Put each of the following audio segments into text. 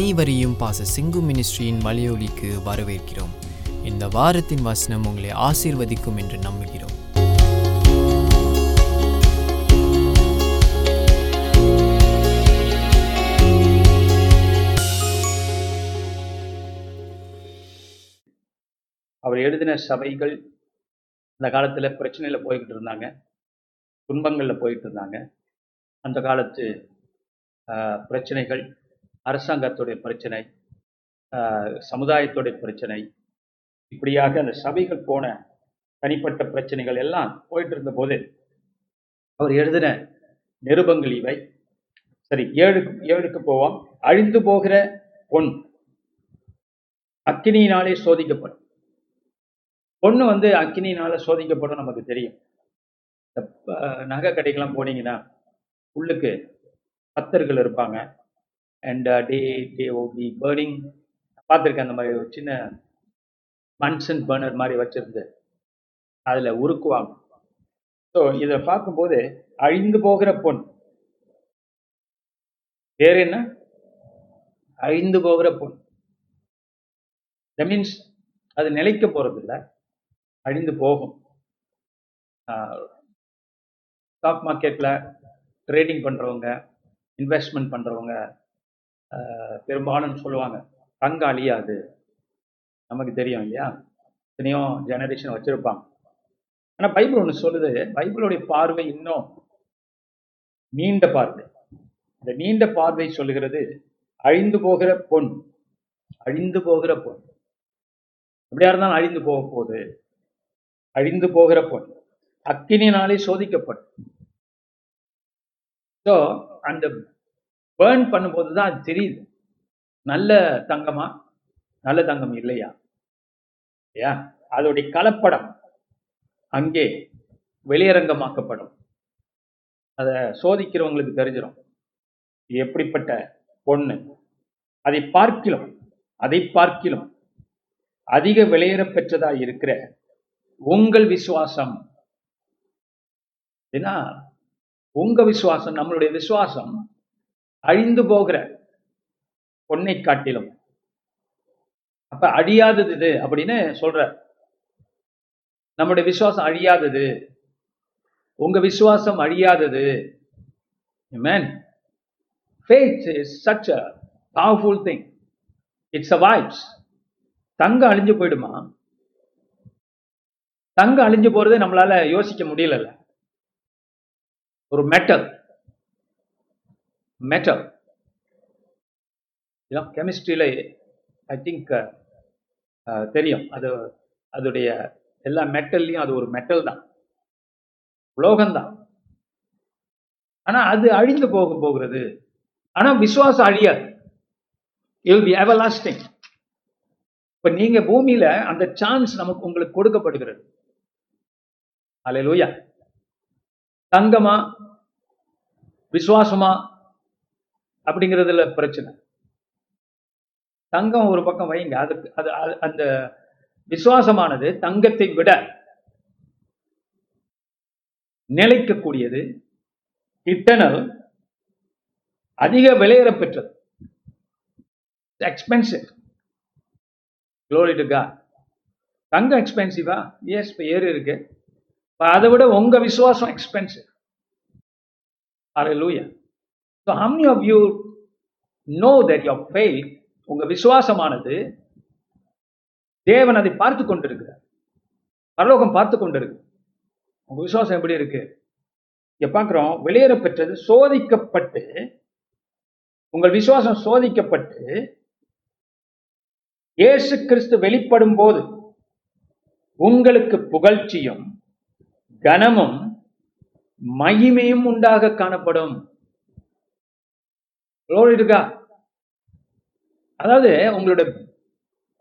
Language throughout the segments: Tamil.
அனைவரையும் பாச சிங்கு மினிஸ்ட்ரியின் மலையொலிக்கு வரவேற்கிறோம். இந்த வாரத்தின் வசனம் உங்களை ஆசீர்வதிக்கும் என்று நம்புகிறோம். அவர் எழுதின சபைகள் அந்த காலத்தில் பிரச்சனையில் போய்கிட்டு இருந்தாங்க. துன்பங்களில் போயிட்டு இருந்தாங்க. அந்த காலத்து ஆஹ், பிரச்சனைகள் அரசாங்கத்துடைய பிரச்சனை சமுதாயத்துடைய பிரச்சனை இப்படியாக அந்த சபைகள் போன தனிப்பட்ட பிரச்சனைகள் எல்லாம் போயிட்டு இருந்தபோது அவர் எழுதின நிருபங்கள் இவை. சரி ஏழுக்கு ஏழுக்கு போவோம். அழிந்து போகிற பொன் அக்கினியினாலே சோதிக்கப்படும். பொண்ணு வந்து அக்கினியினால சோதிக்கப்படும் நமக்கு தெரியும். இந்த நகை கடைக்கெல்லாம் போனீங்கன்னா உள்ளுக்கு பத்தர்கள் இருப்பாங்க. And day day the burning பார்த்துருக்கேன் அந்த மாதிரி ஒரு சின்ன மன்சன் பேர்னர் மாதிரி வச்சிருந்து. அதில் உருக்குவாங்க. ஸோ இதை பார்க்கும்போது அழிந்து போகிற பொன். வேற என்ன? அழிந்து போகிற பொன். மீன்ஸ் அது நிலைக்க போகிறதில்ல அழிந்து போகும். ஸ்டாக் மார்க்கெட்டில் ட்ரேடிங் பண்றவங்க இன்வெஸ்ட்மெண்ட் பண்றவங்க பெரும்பாலும் சொல்லுவாங்க. தங்க அழியாது நமக்கு தெரியும் இல்லையா? எத்தனையோ ஜெனரேஷன் வச்சுருப்பாங்க. ஆனா பைபிள் ஒன்று சொல்லுது பைபிளுடைய பார்வை இன்னும் நீண்ட பார்வை. இந்த நீண்ட பார்வை சொல்லுகிறது அழிந்து போகிற பொன். அழிந்து போகிற பொன். எப்படியா இருந்தாலும் அழிந்து போக போகுது. அழிந்து போகிற பொன். அக்கினினாலே சோதிக்கப்படும். ஸோ அந்த பேர்ன் பண்ணும்போது தான் அது தெரியுது. நல்ல தங்கமா? நல்ல தங்கம் இல்லையா? ஏ அதோடைய கலப்படம் அங்கே வெளியரங்கமாக்கப்படும். அதை சோதிக்கிறவங்களுக்கு தெரிஞ்சிடும் எப்படிப்பட்ட பொண்ணு? அதை பார்க்கிலும் அதை பார்க்கிலும் அதிக விலையேற பெற்றதா இருக்கிற உங்கள் விசுவாசம். ஏன்னா உங்க விசுவாசம் நம்மளுடைய விசுவாசம் அழிந்து போகிற பொன்னை காட்டிலும். அப்ப அழியாதது இது அப்படின்னு சொல்ற. நம்முடைய விசுவாசம் அழியாதது. உங்க விசுவாசம் அழியாதது. Amen. Faith is a a thing it's a survives. தங்கம் அழிஞ்சு போயிடுமா? தங்கம் அழிஞ்சு போறதை நம்மளால யோசிக்க முடியல ஒரு மெட்டல் மெட்டல் கெமிஸ்ட்ரியில ஐ திங்க் தெரியும். அது அதோடைய எல்லா மெட்டல்லையும் அது ஒரு மெட்டல் தான். உலோகம்தான். ஆனா அது அழிந்து போக போகிறது. ஆனா விசுவாசம் அழியாது. இல் பி எவர்லாஸ்டிங் இப்ப நீங்க பூமியில அந்த சான்ஸ் நமக்கு உங்களுக்கு கொடுக்கப்படுகிறது. அல்லேலூயா தங்கமா விசுவாசமா அப்படிங்கிறதுல பிரச்சனை. தங்கம் ஒரு பக்கம் வைங்க. அதுக்கு அது அது- அந்த விசுவாசமானது தங்கத்தை விட நிலைக்கக்கூடியது இட்டனல் அதிக விலையேற பெற்றது. எக்ஸ்பென்சிவ் க்ளோரி தங்கம் எக்ஸ்பென்சிவா எஸ் இப்போ ஏறி இருக்கு. அதை விட உங்க விசுவாசம் expensive Hallelujah. So how many of you know that your faith, உங்க விசுவாசமானது தேவன் அதை பார்த்து கொண்டிருக்கிறார். பரலோகம் பார்த்து கொண்டிருக்கு உங்க விசுவாசம் எப்படி இருக்கு? இங்க பார்க்கிறோம் வெளியேற பெற்றது சோதிக்கப்பட்டு உங்கள் விசுவாசம் சோதிக்கப்பட்டு இயேசு கிறிஸ்து வெளிப்படும் போது உங்களுக்கு புகழ்ச்சியும் கனமும் மகிமையும் உண்டாக காணப்படும். இருக்கா அதாவது உங்களோட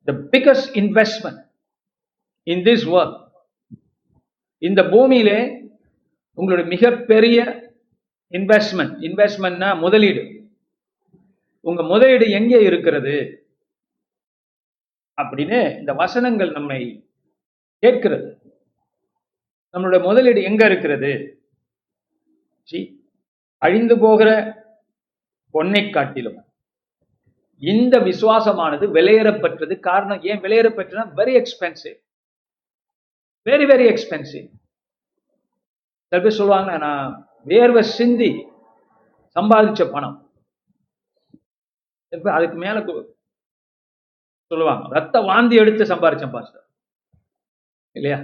the investment in this work world இந்த பூமியிலே உங்களுடைய மிகப்பெரிய இன்வெஸ்ட்மெண்ட் இன்வெஸ்ட்மெண்ட்னா முதலீடு. உங்க முதலீடு எங்கே இருக்கிறது? அப்படின்னு இந்த வசனங்கள் நம்மை கேட்கிறது. நம்மளுடைய முதலீடு எங்க இருக்கிறது? அழிந்து போகிற பொன்னை காட்டிலும். இந்த விசுவாசமானது விலையேறப்பட்டது காரணம் ஏன் விலையேறப்பட்டதுன்னா very expensive very very expensive சில பேர் சொல்லுவாங்க நான் வேர்வை சிந்தி சம்பாதிச்ச பணம். அதுக்கு மேல சொல்லுவாங்க ரத்த வாந்தி எடுத்து சம்பாதிச்சேன் பாஸ்டர். இல்லையா?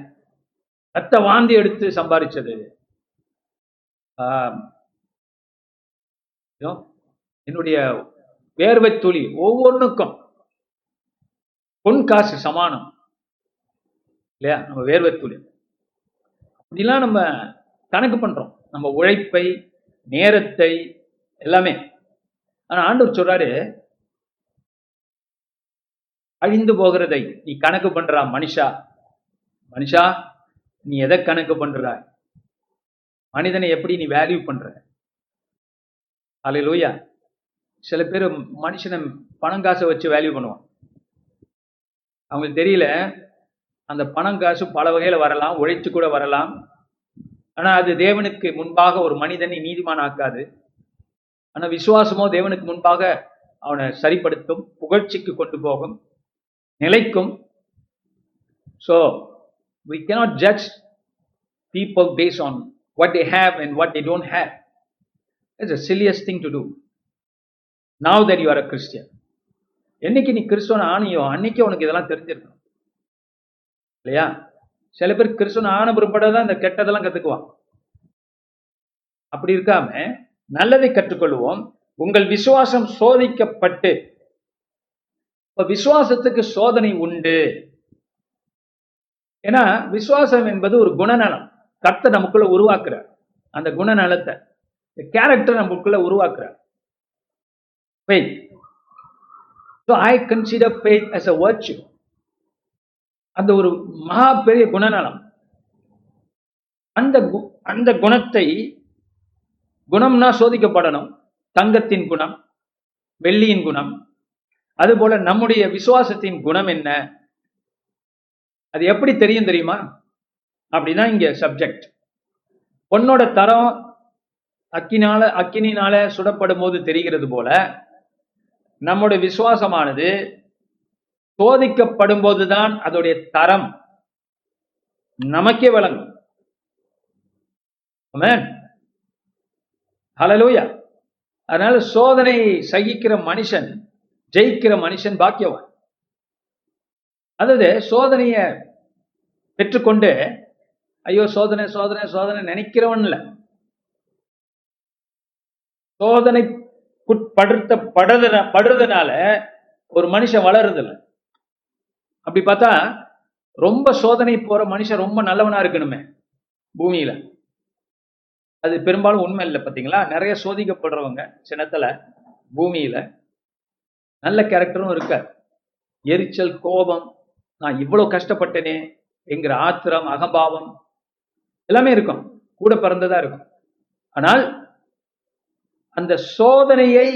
ரத்த வாந்தி எடுத்து சம்பாதிச்சது என்னுடைய வேர்வை துளி ஒவ்வொன்றுக்கும் பொன் காசு சமானம். இல்லையா? நம்ம வேர்வை துளி. அப்படிலாம் நம்ம கணக்கு பண்றோம். நம்ம உழைப்பை நேரத்தை எல்லாமே. ஆனா ஆண்டவர் சொல்றாரு அழிந்து போகிறதை நீ கணக்கு பண்றா மனுஷா. மனுஷா நீ எதை கணக்கு பண்றாய் மனிதனை எப்படி நீ வேல்யூ பண்ற? அலையிலூயா சில பேர் மனுஷனை பணம் காசை வச்சு வேல்யூ பண்ணுவான். அவங்களுக்கு தெரியல அந்த பணம் காசு பல வகையில் வரலாம் உழைச்சு கூட வரலாம். ஆனால் அது தேவனுக்கு முன்பாக ஒரு மனிதனை நீதிமான் ஆக்காது. ஆனால் விசுவாசமோ தேவனுக்கு முன்பாக அவனை சரிப்படுத்தும் புகழ்ச்சிக்கு கொண்டு போகும் நிலைக்கும். So we cannot judge people base on what they have and what they don't have it's a silliest thing to do Now that you are a Christian என்னைக்கு நீ கிறிஸ்துவன் ஆனியோ அன்னைக்கு உனக்கு இதெல்லாம் தெரிஞ்சிருக்கணும். இல்லையா? சில பேர் கிறிஸ்துவன் ஆன பிற்பாடுதான் இந்த கெட்டதெல்லாம் கத்துக்குவான். அப்படி இருக்காம நல்லதை கற்றுக்கொள்வோம். உங்கள் விசுவாசம் சோதிக்கப்பட்டு இப்ப விசுவாசத்துக்கு சோதனை உண்டு. ஏன்னா விசுவாசம் என்பது ஒரு குணநலம். கர்த்தர் நமக்குள்ள உருவாக்குறார். அந்த குணநலத்தை கேரக்டர் நமக்குள்ள உருவாக்குறார். Faith. So i consider faith as a virtue. அந்த ஒரு மகா பெரிய குணநலம். அந்த கு- அந்த குணத்தை குணம்னா சோதிக்கப்படணும். தங்கத்தின் குணம் வெள்ளியின் குணம். அதுபோல நம்முடைய விசுவாசத்தின் குணம் என்ன? அது எப்படி தெரியும் தெரியுமா? அப்படின்னா இங்க சப்ஜெக்ட் பொண்ணோட தரம் அக்கினால அக்கினினால சுடப்படும் போது தெரிகிறது போல நம்முடைய விசுவாசமானது சோதிக்கப்படும் போதுதான் அதோடைய தரம் நமக்கே வழங்கும் ஹலலூயா அதனால சோதனை சகிக்கிற மனுஷன் ஜெயிக்கிற மனுஷன் பாக்கியவான். அதாவது சோதனைய பெற்றுக்கொண்டு ஐயோ சோதனை சோதனை சோதனை நினைக்கிறவன் இல்ல. சோதனை படுத்த படுறதுன படுறதுனால ஒரு மனுஷன் வளருதில்லை. அப்படி பார்த்தா ரொம்ப சோதனை போற மனுஷன் ரொம்ப நல்லவனா இருக்கணுமே பூமியில. அது பெரும்பாலும் உண்மை இல்லை பார்த்தீங்களா? நிறைய சோதிக்கப்படுறவங்க சின்னத்துல பூமியில நல்ல கேரக்டரும் இருக்கார். எரிச்சல் கோபம் நான் இவ்வளோ கஷ்டப்பட்டேனே என்கிற ஆத்திரம் அகபாவம் எல்லாமே இருக்கும். கூட பிறந்ததா இருக்கும். ஆனால் அந்த சோதனையை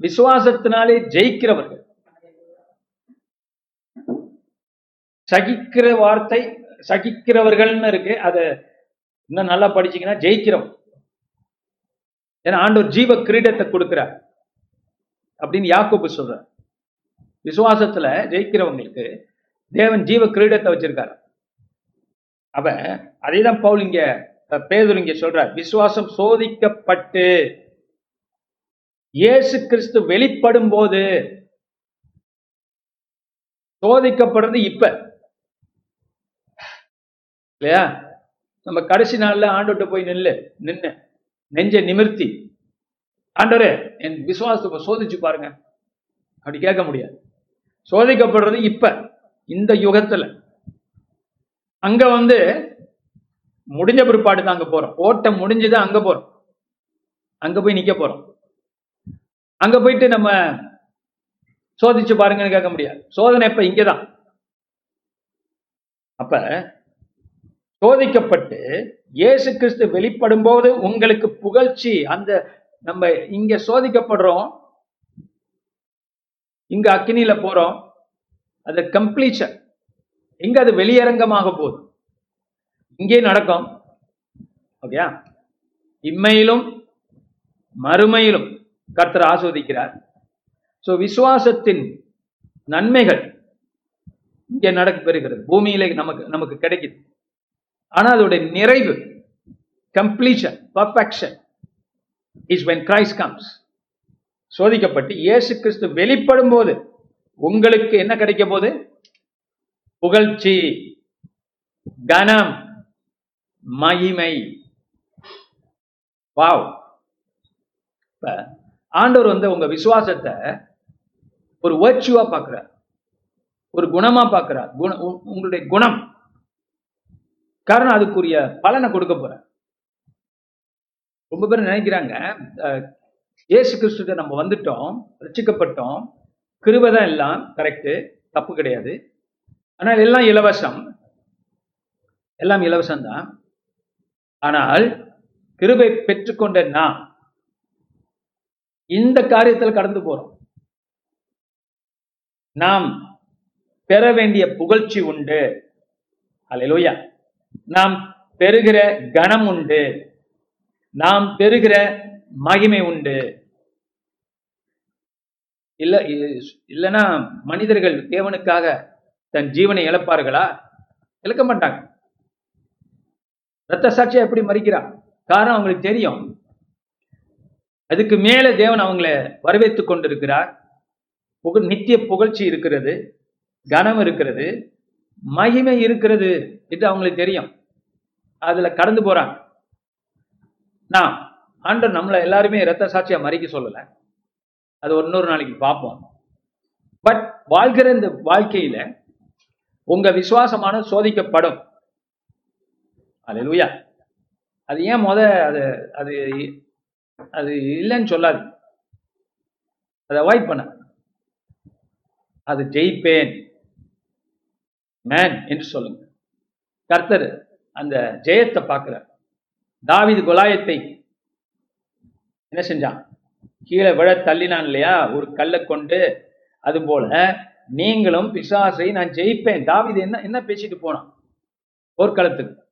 விசுவாசத்தினாலே ஜெயிக்கிறவர்கள். சகிக்கிற வார்த்தை சகிக்கிறவர்கள்னு இருக்கு. அதை இன்னும் நல்லா படிச்சீங்கன்னா ஜெயிக்கிறோம் ஏன்னா ஆண்டோர் ஜீவ கிரீடத்தை கொடுக்கிறார். அப்படின்னு யாக்கோப்பு சொல்றார். விசுவாசத்துல ஜெயிக்கிறவங்களுக்கு தேவன் ஜீவ கிரீடத்தை வச்சிருக்காரு. அவ அதேதான் பவுல் இங்க பேதூர் இங்க சொல்றார். விசுவாசம் சோதிக்கப்பட்டு இயேசு கிறிஸ்து வெளிப்படும் போது சோதிக்கப்படுறது இப்ப. இல்லையா? நம்ம கடைசி நாள்ல ஆண்டோட்ட போய் நில்லு. நின்னு. நெஞ்ச நிமிர்த்தி. ஆண்டவரே என் விசுவாசத்தை சோதிச்சு பாருங்க. அப்படி கேட்க முடியாது. சோதிக்கப்படுறது இப்ப இந்த யுகத்துல. அங்க வந்து முடிஞ்ச பிற்பாடு தான் அங்க போறோம். ஓட்டம் முடிஞ்சுதான் அங்க போறோம். அங்க போய் நிக்க போறோம். அங்க போயிட்டு நம்ம சோதிச்சு பாருங்கன்னு கேட்க முடியாது. சோதனை இப்ப இங்கதான். அப்ப சோதிக்கப்பட்டு இயேசு கிறிஸ்து வெளிப்படும் போது உங்களுக்கு புகழ்ச்சி அந்த நம்ம இங்க சோதிக்கப்படுறோம் இங்க அக்கினியில போறோம் அது கம்ப்ளீஷன் இங்க அது வெளியரங்கமாக போகுது? இங்கே நடக்கும். ஓகேயா இம்மையிலும் மறுமையிலும். கர்த்தர் ஆஸ்வதிக்கிறார். சோ விசுவாசத்தின் நன்மைகள் இங்கே நடக்க பெறுகிறது. பூமியிலே நமக்கு நமக்கு கிடைக்குது. ஆனா அதோட நிறைவு completion perfection is when Christ comes சோதிக்கப்பட்டு இயேசு கிறிஸ்து வெளிப்படும் போது உங்களுக்கு என்ன கிடைக்க போகுது? புகழ்ச்சி கனம் மகிமை. வாவ் இப்போ ஆண்டவர் வந்து உங்க விசுவாசத்தை ஒரு வர்ச்சுவா பார்க்கிறார். ஒரு குணமா பார்க்கிறார். குண உ- உங்களுடைய குணம். காரணம் அதுக்குரிய பலனை கொடுக்க போற ரொம்ப பேர் நினைக்கிறாங்க ஏசு கிறிஸ்துட்ட நம்ம வந்துட்டோம் ரசிக்கப்பட்டோம் கிருபதான் எல்லாம் கரெக்டு தப்பு கிடையாது. ஆனால் எல்லாம் இலவசம். எல்லாம் இலவசம்தான். ஆனால் கிருபை பெற்றுக்கொண்ட நான் இந்த காரியத்தில் கடந்து போறோம். நாம் பெற வேண்டிய புகழ்ச்சி உண்டு. அல்லேலூயா நாம் பெறுகிற கனம் உண்டு. நாம் பெறுகிற மகிமை உண்டு. இல்ல இ- இல்லைன்னா மனிதர்கள் தேவனுக்காக தன் ஜீவனை இழப்பார்களா? இழக்க மாட்டாங்க. ரத்த சாட்சியா எப்படி மறிக்கிறான் காரணம் அவங்களுக்கு தெரியும். அதுக்கு மேலே தேவன் அவங்கள வரவேற்று கொண்டிருக்கிறார். புகழ் நித்திய புகழ்ச்சி இருக்கிறது கனம் இருக்கிறது மகிமை இருக்கிறது என்று அவங்களுக்கு தெரியும். அதுல கடந்து போறாங்க நான் ஆண்டர் நம்மள எல்லாருமே ரத்த சாட்சியா மறைக்க சொல்லல. அது இன்னொரு நாளைக்கு பார்ப்போம். பட் வாழ்கிற இந்த வாழ்க்கையில உங்க விசுவாசமான சோதிக்கப்படும். அது லூயா அது ஏன் முத அது அது அது இல்லைன்னு சொல்லாது. அதை அவாய்ட் பண்ண. அது ஜெயிப்பேன். மேன் என்று சொல்லுங்க. கர்த்தர் அந்த ஜெயத்தை பார்க்கிறார். தாவிது கொலாயத்தை என்ன செஞ்சான்? கீழே விழ தள்ளினான் இல்லையா? ஒரு கல்லை கொண்டு. அது போல நீங்களும் பிசாசை நான் ஜெயிப்பேன். தாவீது என்ன என்ன பேசிட்டு போனான்? போர்க்களத்துக்கு.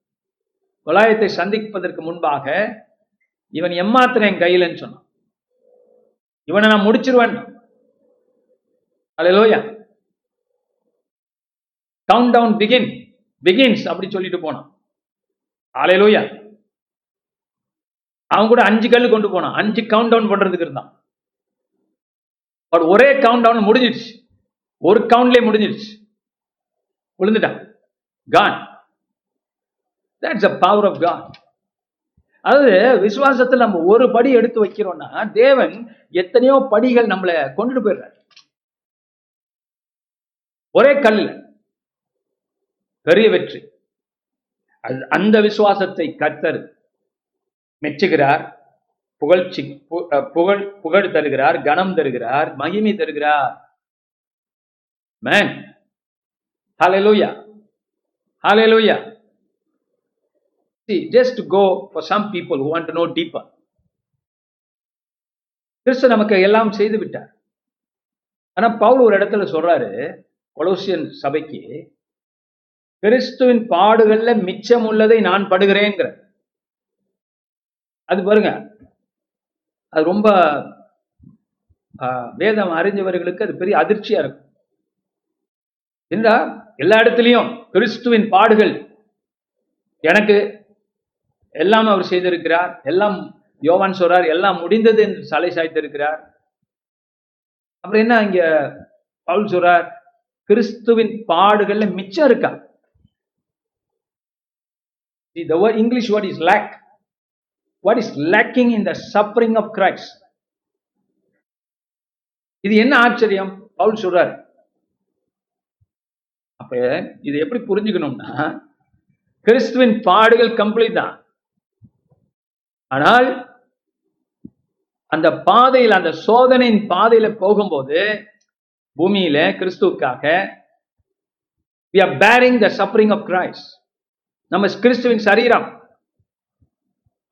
குலாயத்தை சந்திப்பதற்கு முன்பாக இவன் எம்மாத்திரம் என் கையிலன்னு சொன்னான். இவனை நான் முடிச்சிருவேன். Hallelujah count down begin begins அப்படி சொல்லிட்டு போனான். அலையலோயா அவன் கூட அஞ்சு கல்லு கொண்டு போனான். அஞ்சு கவுண்ட் டவுன் பண்றதுக்கு இருந்தான். பட் ஒரே கவுண்ட் டவுன் முடிஞ்சிடுச்சு. ஒரு கவுண்ட்லேயே முடிஞ்சிடுச்சு. விழுந்துட்டான். Khan that's a power of God அதாவது விசுவாசத்தில் நம்ம ஒரு படி எடுத்து வைக்கிறோம்னா தேவன் எத்தனையோ படிகள் நம்மளை கொண்டுட்டு போயிடுறாரு. ஒரே கல் பெரிய வெற்றி. அந்த விசுவாசத்தை கர்த்தர் மெச்சுகிறார். புகழ்ச்சி பு- புகழ் புகழ் தருகிறார் கனம் தருகிறார் மகிமை தருகிறார். மேன் ஹalleluya hallelujah. See just go for some people who want to know deeper. கிறிஸ்து நமக்கு எல்லாம் செய்து விட்டார். ஆனா பவுல் ஒரு இடத்துல சொல்றாரு கொலோசியன் சபைக்கு கிறிஸ்துவின் பாடுகள்ல மிச்சம் உள்ளதை நான் படுகிறேங்கிற அது பாருங்க அது ரொம்ப ஆஹ், வேதம் அறிஞ்சவர்களுக்கு அது பெரிய அதிர்ச்சியா இருக்கும். என்னடா எல்லா இடத்துலயும் கிறிஸ்துவின் பாடுகள் எனக்கு எல்லாம் அவர் செய்திருக்கிறார் எல்லாம் யோவான் சொல்றார் எல்லாம் முடிந்தது என்று சலை சாய்த்திருக்கிறார். அப்புறம் என்ன இங்க பவுல் சொல்றார்? கிறிஸ்துவின் பாடுகள்ல மிச்சம் இருக்கா? English what is lack what is lacking in the suffering of Christ இது என்ன ஆச்சரியம்? பவுல் சொல்றாரு. அப்ப இது எப்படி புரிஞ்சுக்கணும்னா கிறிஸ்துவின் பாடுகள் கம்ப்ளீட் தான். ஆனால் அந்த பாதையில் அந்த சோதனையின் பாதையில போகும்போது பூமியில கிறிஸ்துவுக்காக we are bearing the suffering of Christ நம்ம கிறிஸ்துவின் சரீரம்.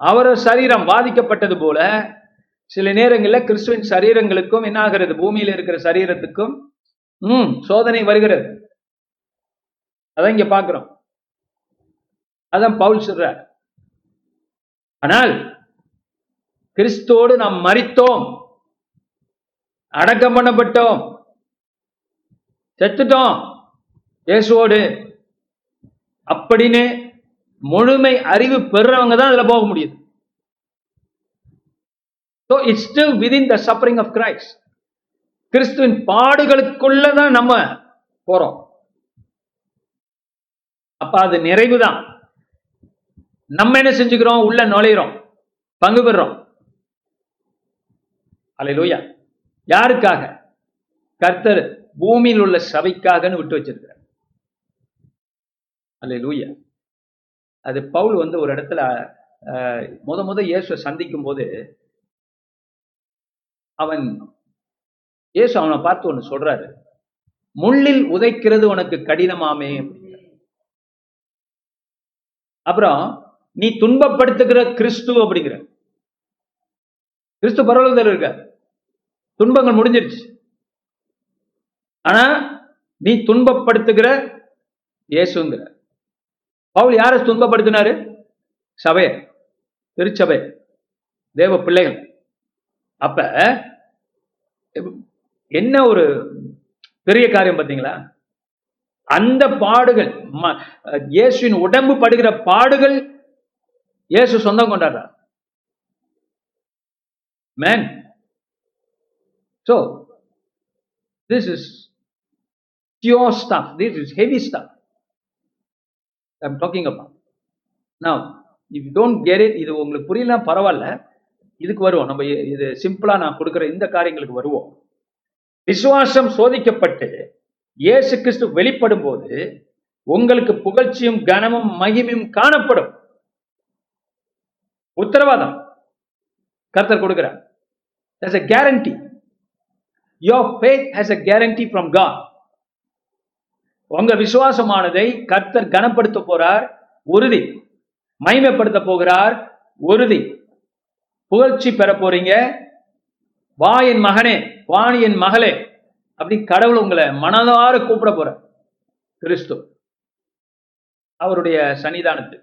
அவர் சரீரம் பாதிக்கப்பட்டது போல சில நேரங்களில் கிறிஸ்துவின் சரீரங்களுக்கும் என்ன ஆகிறது? பூமியில் இருக்கிற சரீரத்துக்கும் ம் சோதனை வருகிறது. அதான் இங்க பாக்குறோம் அதான் பவுல் சொல்ற ஆனால் கிறிஸ்தோடு நாம் மறித்தோம் அடக்கம் பண்ணப்பட்டோம் செத்துட்டோம். இயேசுவோடு அப்படின்னு முழுமை அறிவு பெறுறவங்க தான் அதுல போக முடியுது. So it's still within the suffering of Christ கிறிஸ்துவின் பாடுகளுக்குள்ள தான் நம்ம போறோம். அப்ப அது நிறைவு தான் நம்ம என்ன செஞ்சுக்கிறோம்? உள்ள நுழையிறோம். பங்கு பெறோம் அலையிலோயா யாருக்காக? கர்த்தர் பூமியில் உள்ள சபைக்காகன்னு விட்டு வச்சிருக்கிறார். அல்லேலூயா அது பவுல் வந்து ஒரு இடத்துல முத முத இயேசுவை சந்திக்கும் போது அவன் இயேசு அவனை பார்த்து ஒன்று சொல்றாரு. முள்ளில் உதைக்கிறது உனக்கு கடினமாமே அப்புறம் நீ துன்பப்படுத்துகிற கிறிஸ்து அப்படிங்கிற. கிறிஸ்து பரவலத்தில் இருக்க துன்பங்கள் முடிஞ்சிருச்சு. ஆனா நீ துன்பப்படுத்துகிற இயேசுங்கிற. பவுல் யாரை துன்பப்படுத்தினாரு? சபைய. திருச்சபை. தேவ பிள்ளைகள். அப்ப என்ன ஒரு பெரிய காரியம் பார்த்தீங்களா? அந்த பாடுகள் இயேசுவின் உடம்பு படுகிற பாடுகள் இயேசு சொந்தம் கொண்டாடுறார். Man so this is pure stuff this is heavy stuff I'm talking அப்பா நான் இஃப் டோன்ட் don't இட் இது உங்களுக்கு புரியலாம் பரவாயில்ல. இதுக்கு வருவோம். நம்ம இது சிம்பிளா நான் கொடுக்குற இந்த காரியங்களுக்கு வருவோம். விசுவாசம் சோதிக்கப்பட்டு இயேசு கிறிஸ்து வெளிப்படும் போது உங்களுக்கு புகழ்ச்சியும் கனமும் மகிமையும் காணப்படும். உத்தரவாதம். கர்த்தர் கொடுக்கிறார். There's a guarantee your faith has a guarantee from God உங்க விசுவாசமானதை கர்த்தர் கனப்படுத்த போறார் உறுதி. மகிமைப்படுத்த போகிறார் உறுதி. புகழ்ச்சி பெற போறீங்க. வா என் மகனே வாணி என் மகளே அப்படி கடவுள் உங்களை மனதார கூப்பிட போற கிறிஸ்து. அவருடைய சன்னிதானத்து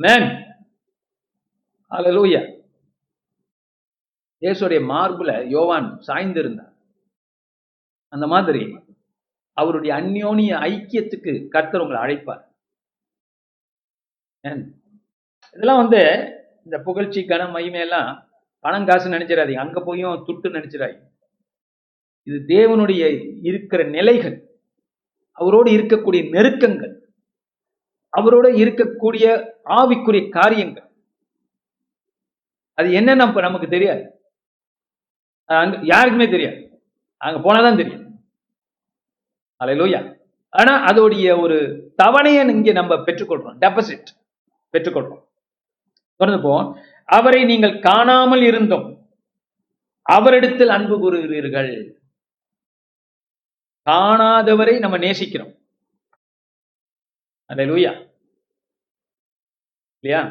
மேன் அல்லேலூயா இயேசுடைய மார்புல யோவான் சாய்ந்திருந்தார். அந்த மாதிரி அவருடைய அந்யோனிய ஐக்கியத்துக்கு கர்த்தர் உங்களை அழைப்பார். ஏன்? இதெல்லாம் வந்து இந்த புகழ்ச்சி கன மகிமையெல்லாம் பணம் காசு நினைச்சிடாதீங்க. அங்க போயும் துட்டு நினைச்சிடாதீங்க. இது தேவனுடைய இருக்கிற நிலைகள். அவரோடு இருக்கக்கூடிய நெருக்கங்கள். அவரோட இருக்கக்கூடிய ஆவிக்குரிய காரியங்கள். அது என்னன்னு நமக்கு தெரியாது. அங்க யாருக்குமே தெரியாது. அங்க போனாதான் தெரியும். அலையிலோயா ஆனா அதோடைய ஒரு தவணையை இங்க நம்ம பெற்றுக்கொள்றோம். டெபாசிட் பெற்றுக்கொள்றோம். தொடர்ந்து போவோம் அவரை நீங்கள் காணாமல் இருந்தோம் அவரிடத்தில் அன்பு கூறுகிறீர்கள். காணாதவரை நம்ம நேசிக்கிறோம். அலையிலூயா இல்லையா?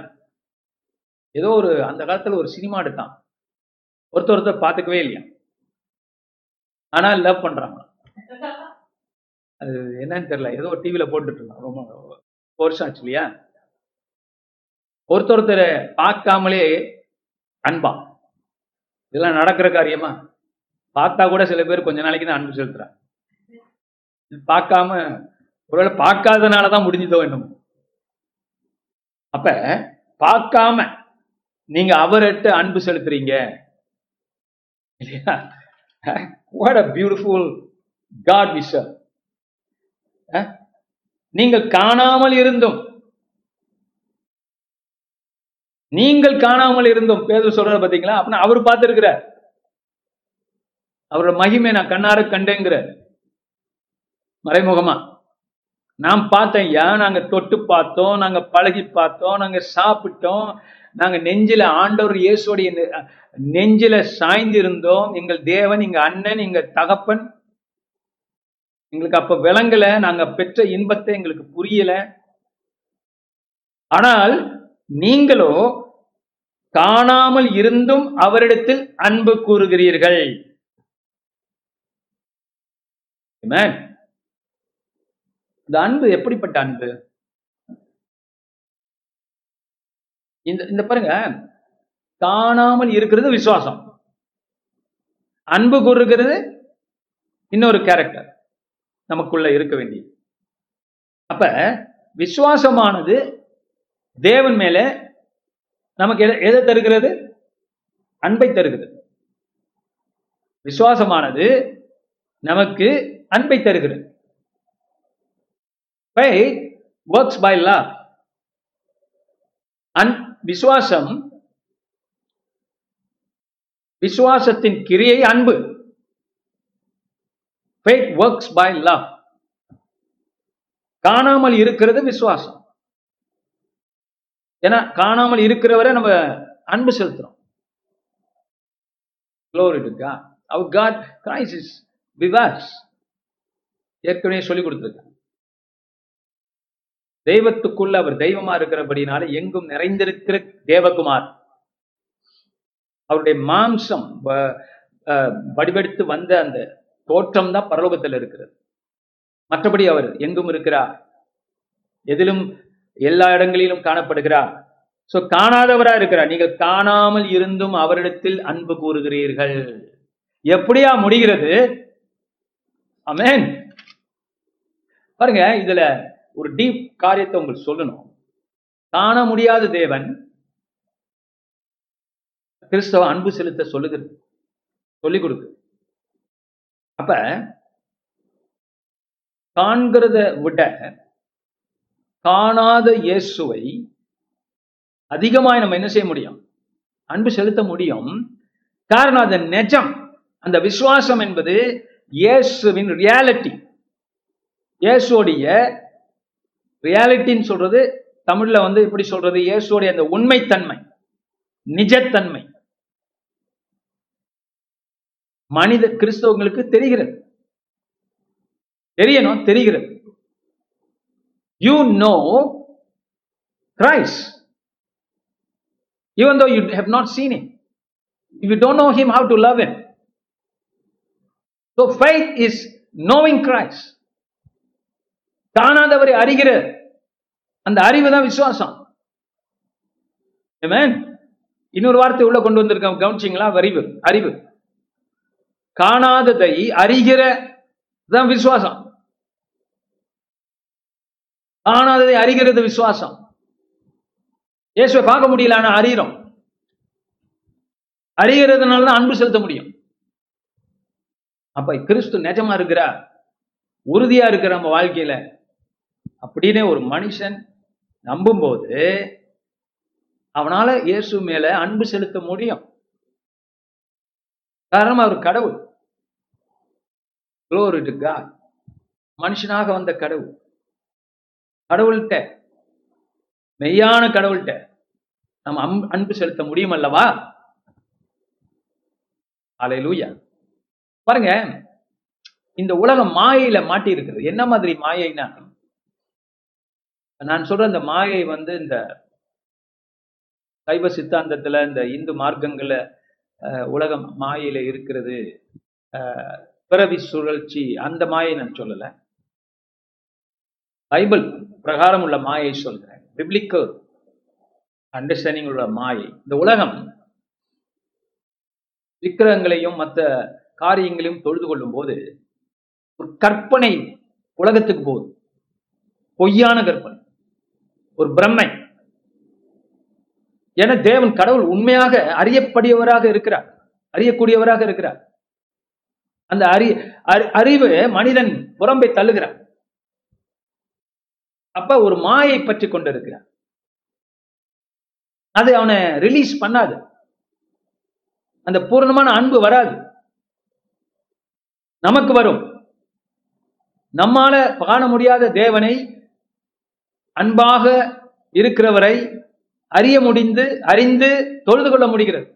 ஏதோ ஒரு அந்த காலத்துல ஒரு சினிமா எடுத்தான். ஒருத்தர் ஒருத்தர் பார்த்துக்கவே இல்லையா? ஆனா லவ் பண்றாங்க. அது என்னன்னு தெரியல. ஏதோ டிவியில போட்டுட்டு இருந்தான். ரொம்ப வருஷம் ஆச்சு இல்லையா? ஒருத்தர் ஒருத்தரை பார்க்காமலே அன்பா. இதெல்லாம் நடக்கிற காரியமா? பார்த்தா கூட சில பேர் கொஞ்ச நாளைக்கு தான் அன்பு செலுத்துறாங்க. பார்க்காம ஒருவேளை பார்க்காதனால தான் முடிஞ்சதோ என்னமோ. அப்ப பார்க்காம நீங்க அவர்கிட்ட அன்பு செலுத்துறீங்க. இல்லையா what a beautiful God we நீங்கள் காணாமல் இருந்தும். நீங்கள் காணாமல் இருந்தும். பேர் சொல்ற பாத்தீங்களா அப்படின்னா அவர் பார்த்திருக்கிறார். அவரோட மகிமை நான் கண்ணார கண்டேங்கிற மறைமுகமா. நாம் பார்த்தேன். ஏன்? நாங்க தொட்டு பார்த்தோம். நாங்க பழகி பார்த்தோம். நாங்க சாப்பிட்டோம். நாங்க நெஞ்சில ஆண்டவர் இயேசுடைய நெஞ்சில சாய்ந்து இருந்தோம் எங்கள் தேவன் எங்க அண்ணன் எங்க தகப்பன். எங்களுக்கு அப்ப விளங்கல. நாங்க பெற்ற இன்பத்தை எங்களுக்கு புரியல. ஆனால் நீங்களோ காணாமல் இருந்தும் அவரிடத்தில் அன்பு கூறுகிறீர்கள். இந்த அன்பு எப்படிப்பட்ட அன்பு? இந்த இந்த பாருங்க. காணாமல் இருக்கிறது விசுவாசம். அன்பு கூறுகிறது இன்னொரு கேரக்டர் நமக்குள்ள இருக்க வேண்டியது. அப்ப விசுவாசமானது தேவன் மேல நமக்கு எதை- எதை தருகிறது? அன்பை தருகிறது. விசுவாசமானது நமக்கு அன்பை தருகிறது. பை works by அன் விசுவாசம் விசுவாசத்தின் கிரியை அன்பு. Faith works by காணாமல் இருக்கிறது விசுவாசம். ஏன்னா காணாமல் இருக்கிறவரை நம்ம அன்பு செலுத்துறோம். Glory to God. Our God, Christ is with us. ஏற்கனவே சொல்லிக் கொடுத்துருக்கேன். தெய்வத்துக்குள்ள அவர் தெய்வமா இருக்கிறபடினால எங்கும் நிறைந்திருக்கிற தேவகுமார். அவருடைய மாம்சம் வடிவெடுத்து வந்த அந்த தோற்றம் தான் பரலோகத்தில் இருக்கிறது. மற்றபடி அவர் எங்கும் இருக்கிறார்? எதிலும் எல்லா இடங்களிலும் காணப்படுகிறார். சோ காணாதவரா இருக்கிறார். நீங்கள் காணாமல் இருந்தும் அவரிடத்தில் அன்பு கூறுகிறீர்கள். எப்படியா முடிகிறது? அமேன் பாருங்க இதுல ஒரு டீப் காரியத்தை உங்களுக்கு சொல்லணும். காண முடியாத தேவன். கிறிஸ்தவ அன்பு செலுத்த சொல்லுகிறது சொல்லிக் கொடுக்கு. அப்ப காண்கிறத விட காணாத இயேசுவை அதிகமாய் நம்ம என்ன செய்ய முடியும்? அன்பு செலுத்த முடியும். காரணம் அது நெஜம். அந்த விசுவாசம் என்பது இயேசுவின் ரியாலிட்டி இயேசுடைய ரியாலிட்டின்னு சொல்றது தமிழ்ல வந்து இப்படி சொல்றது இயேசுடைய அந்த உண்மைத்தன்மை நிஜத்தன்மை மனித கிறிஸ்தவங்களுக்கு தெரிகிறது தெரியணும் தெரிகிறது you know Christ even though you have not seen him. If you don't know him, how to love him? So faith is knowing Christ. காணாதவரை அறிகிற அந்த அறிவு தான் விசுவாசம். இன்னொரு வார்த்தை உள்ள கொண்டு வந்திருக்கோம் கவனிச்சிங்களா? அறிவு அறிவு. காணாததை அறிகிற தான் விசுவாசம். காணாததை அறிகிறது விசுவாசம். இயேசுவை பார்க்க முடியல ஆனா அறிகிறோம் அறிகிறதுனால தான் அன்பு செலுத்த முடியும். அப்ப கிறிஸ்து நிஜமா இருக்கிறா உறுதியா இருக்கிற நம்ம வாழ்க்கையில? அப்படின்னு ஒரு மனுஷன் நம்பும்போது அவனால இயேசு மேல அன்பு செலுத்த முடியும். காரணம் அவர் கடவுள். குளோரி மனுஷனாக வந்த கடவுள். கடவுள்கிட்ட மெய்யான கடவுள்கிட்ட நம்ம அன்பு செலுத்த முடியும் அல்லவா? அலையலூயா பாருங்க இந்த உலகம் மாயையில மாட்டி இருக்குது என்ன மாதிரி மாயைனா நான் சொல்ற இந்த மாயை வந்து இந்த சைவ சித்தாந்தத்துல இந்த இந்து மார்க்கங்கள்ல அஹ், உலகம் மாயையில இருக்கிறது. பிறவி சுழற்சி அந்த மாயை நான் சொல்லல. பைபிள் பிரகாரம் உள்ள மாயை சொல்கிறேன் பிப்ளிக்கல் அண்டர்ஸ்டாண்டிங் உள்ள மாயை. இந்த உலகம் விக்கிரகங்களையும் மற்ற காரியங்களையும் தொழுது கொள்ளும் போது ஒரு கற்பனை உலகத்துக்கு போகுது. பொய்யான கற்பனை. ஒரு பிரம்மை. என தேவன் கடவுள் உண்மையாக அறியப்படியவராக இருக்கிறார். அறியக்கூடியவராக இருக்கிறார். அந்த அறி அறிவு மனிதன் புறம்பை தள்ளுகிறார். அப்ப ஒரு மாயை பற்றி கொண்டிருக்கிறான் அது அவனை ரிலீஸ் பண்ணாது. அந்த பூரணமான அன்பு வராது. நமக்கு வரும். நம்மால காண முடியாத தேவனை அன்பாக இருக்கிறவரை அறிய முடிந்து அறிந்து தொழுது கொள்ள முடிகிறது.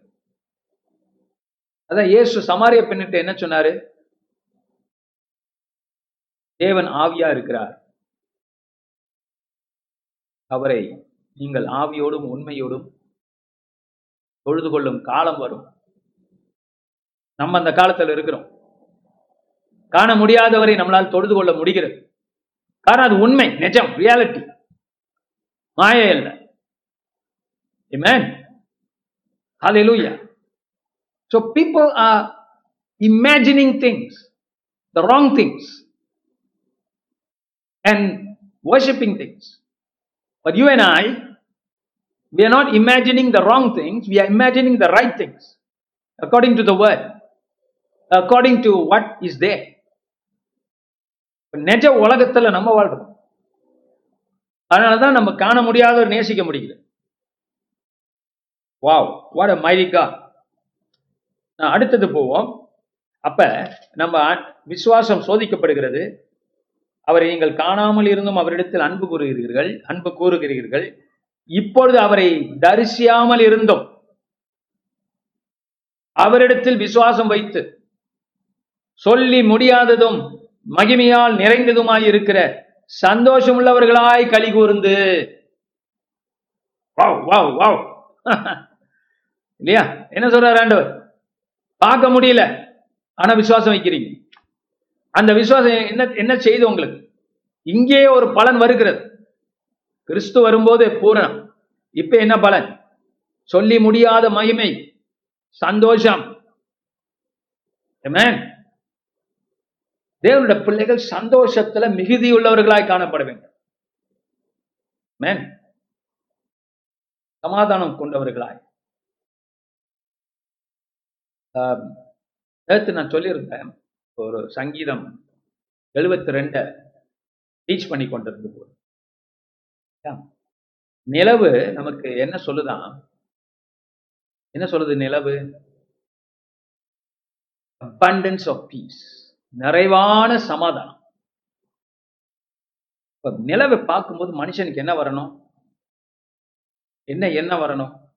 அதான் இயேசு சமாரிய பெண்ணிட்ட என்ன சொன்னாரு? தேவன் ஆவியா இருக்கிறார். அவரை நீங்கள் ஆவியோடும் உண்மையோடும் தொழுது கொள்ளும் காலம் வரும். நம்ம அந்த காலத்துல இருக்கிறோம். காண முடியாதவரை நம்மளால் தொழுது கொள்ள முடிகிறது. காரணம் அது உண்மை நிஜம் ரியாலிட்டி மாயை அல்ல Amen. Hallelujah. So people are imagining things, the wrong things, and worshipping things. But you and I, we are not imagining the wrong things, we are imagining the right things according to the word, according to what is there. நிஜ உலகத்துல நம்ம வாழ்றோம் அதனாலதான் நம்ம காண முடியாத நேசிக்க முடியுது வாவ் வாட் மைரிக்கா நான் அடுத்தது போவோம். அப்ப நம்ம விசுவாசம் சோதிக்கப்படுகிறது. அவரை நீங்கள் காணாமல் இருந்தும் அவரிடத்தில் அன்பு கூறுகிறீர்கள் அன்பு கூறுகிறீர்கள். இப்பொழுது அவரை தரிசியாமல் இருந்தும் அவரிடத்தில் விசுவாசம் வைத்து சொல்லி முடியாததும் மகிமையால் நிறைந்ததுமாய் இருக்கிற சந்தோஷம் உள்ளவர்களாய் களி கூர்ந்து. Wow wow wow. இல்லையா? என்ன சொல்றாரு ஆண்டவர்? பார்க்க முடியல. ஆனா விசுவாசம் வைக்கிறீங்க. அந்த விசுவாசம் என்ன என்ன செய்து உங்களுக்கு? இங்கே ஒரு பலன் வருகிறது. கிறிஸ்து வரும்போது பூரணம். இப்ப என்ன பலன்? சொல்லி முடியாத மகிமை. சந்தோஷம். தேவனுடைய பிள்ளைகள் சந்தோஷத்துல மிகுதியுள்ளவர்களாய் காணப்பட வேண்டும். சமாதானம் கொண்டவர்களாய். நேற்று நான் சொல்லியிருந்தேன் ஒரு சங்கீதம் எழுபத்தி ரெண்ட டீச் பண்ணி கொண்டிருந்த போது நிலவு நமக்கு என்ன சொல்லுதான் என்ன சொல்லுது நிலவு? Abundance of peace. நிறைவான சமாதானம். இப்ப நிலவை பார்க்கும்போது மனுஷனுக்கு என்ன வரணும்? என்ன என்ன வரணும்?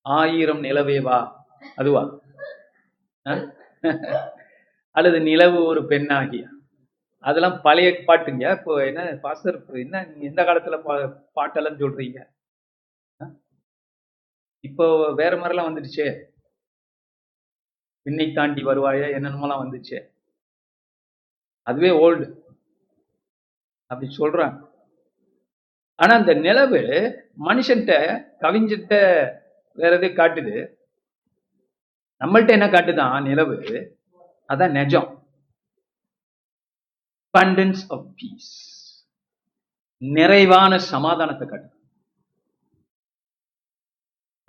ஆயிரம் நிலவே வா அதுவா? அல்லது நிலவு ஒரு பெண்ணாகிய. அதெல்லாம் பழைய பாட்டுங்க. இப்போ என்ன பாஸ்டர் என்ன நீங்க எந்த காலத்துல பா- பாட்டெல்லாம் சொல்றீங்க? இப்போ வேற மாதிரிலாம் வந்துடுச்சே. விண்ணை தாண்டி வருவாயா என்னென்னலாம் வந்துச்சு. அதுவே ஓல்டு அப்படி சொல்றாங்க ஆனா அந்த நிலவு மனுஷன்கிட்ட கவிஞ்சிட்ட வேற எது காட்டுது? நம்மள்ட்ட என்ன காட்டுதான்? நிலவு. அதான் நிஜம். Abundance ஆஃப் பீஸ் நிறைவான சமாதானத்தை காட்டு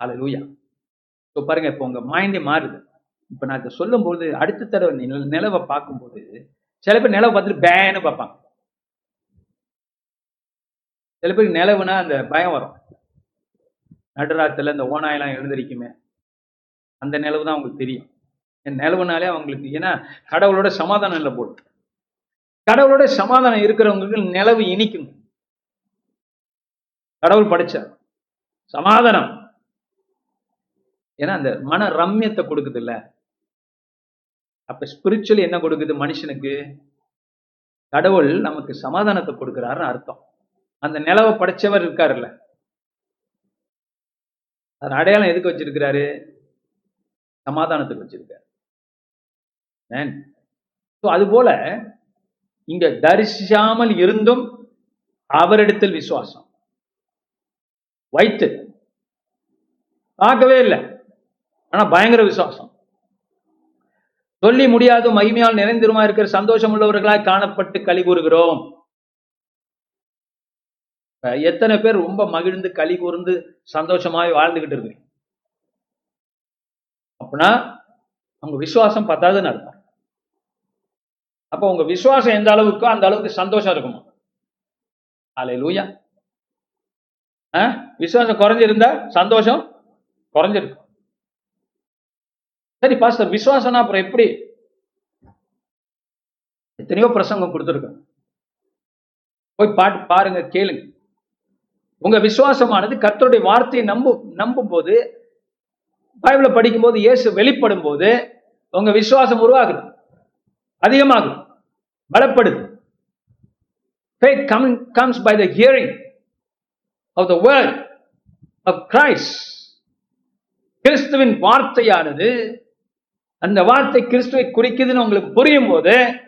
அல்லேலூயா இப்போ பாருங்க இப்போ உங்க மைண்டே மாறுது. இப்போ நான் இதை சொல்லும்போது அடுத்த தடவை நில- நிலவை பார்க்கும்போது சில பேர் நிலவை பார்த்துட்டு பேன்னு பார்ப்பாங்க. சில பேருக்கு நிலவுனா அந்த பயம் வரும். நடுராத்துல இந்த ஓனாயெல்லாம் எழுந்திருக்குமே அந்த நிலவு தான் அவங்களுக்கு தெரியும். என் நிலவுனாலே அவங்களுக்கு ஏன்னா கடவுளோட சமாதானம் இல்லை போடும் கடவுளோட சமாதானம் இருக்கிறவங்களுக்கு நிலவு இனிக்கும். கடவுள் படைச்சார். சமாதானம். ஏன்னா அந்த மன ரம்யத்தை கொடுக்குது இல்ல அப்ப ஸ்பிரிச்சுவலி என்ன கொடுக்குது மனுஷனுக்கு? கடவுள் நமக்கு சமாதானத்தை கொடுக்கிறாருன்னு அர்த்தம். அந்த நிலவை படைச்சவர் இருக்காருல்ல. அதன் அடையாளம் எதுக்கு வச்சிருக்கிறாரு? சமாதானத்துக்கு வச்சிருக்காரு. ஸோ அது போல இங்க தரிசிக்காமல் இருந்தும் அவரிடத்தில் விசுவாசம். வைத்து பார்க்கவே இல்லை. ஆனா பயங்கர விசுவாசம். சொல்லி முடியாத மகிமையால் நிறைந்திருமா இருக்கிற சந்தோஷம் உள்ளவர்களாய் காணப்பட்டு களி கூறுகிறோம் எத்தனை பேர் ரொம்ப மகிழ்ந்து களி கூர்ந்து சந்தோஷமாய் வாழ்ந்துகிட்டு இருக்கு அப்படின்னா அவங்க விசுவாசம் பத்தாதுன்னு அர்த்தம். அப்ப உங்க விசுவாசம் எந்த அளவுக்கோ அந்த அளவுக்கு சந்தோஷம் இருக்குமா? அலை லூயா விசுவாசம் குறைஞ்சிருந்தா சந்தோஷம் குறைஞ்சிருக்கும். சரி பாஸ்டர் விசுவாசம்னா அப்புறம் எப்படி? எத்தனையோ பிரசங்கம் கொடுத்துருக்கோம். போய் பாட்டு பாருங்க கேளுங்க. உங்க விசுவாசமானது கர்த்தருடைய வார்த்தையை நம்பும் நம்பும் போது பைபிளை படிக்கும்போது இயேசு வெளிப்படும் போது உங்க விசுவாசம் உருவாகுது. அதிகமாகும் பலப்படுது. Faith come, comes by the hearing of the word of Christ. கிறிஸ்துவின் வார்த்தையானது அந்த வார்த்தை கிறிஸ்துவை குறிக்குதுன்னு உங்களுக்கு புரியும் போது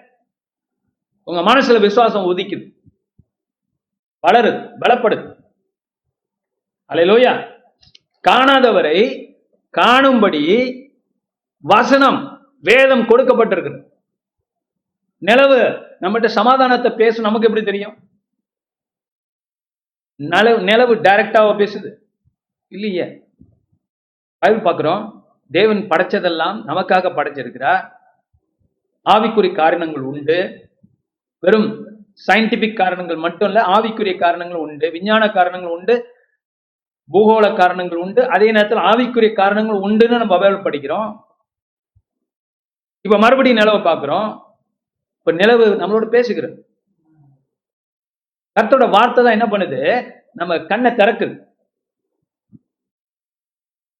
உங்க மனசுல விசுவாசம் உதிக்குது. வளருது பலப்படுது. அலையிலோயா. காணாதவரை காணும்படி வசனம் வேதம் கொடுக்கப்பட்டிருக்கு நிலவு நம்மகிட்ட சமாதானத்தை பேச நமக்கு எப்படி தெரியும்? நிலவு நிலவு டைரக்டாவா பேசுது. இல்லையே. பைபிள் பார்க்குறோம். தேவன் படைச்சதெல்லாம் நமக்காக படைச்சிருக்கிறார். ஆவிக்குறி காரணங்கள் உண்டு. வெறும் சயின்டிபிக் காரணங்கள் மட்டும் இல்லை ஆவிக்குரிய காரணங்கள் உண்டு விஞ்ஞான காரணங்கள் உண்டு பூகோள காரணங்கள் உண்டு அதே நேரத்தில் ஆவிக்குரிய காரணங்கள் உண்டுன்னு நம்ம பைபிள் படிக்கிறோம். இப்ப மறுபடியும் நிலவை பார்க்கிறோம். இப்ப நிலவு நம்மளோட பேசுகிறது. கர்த்தோட வார்த்தை தான் என்ன பண்ணுது? நம்ம கண்ணை திறக்குது.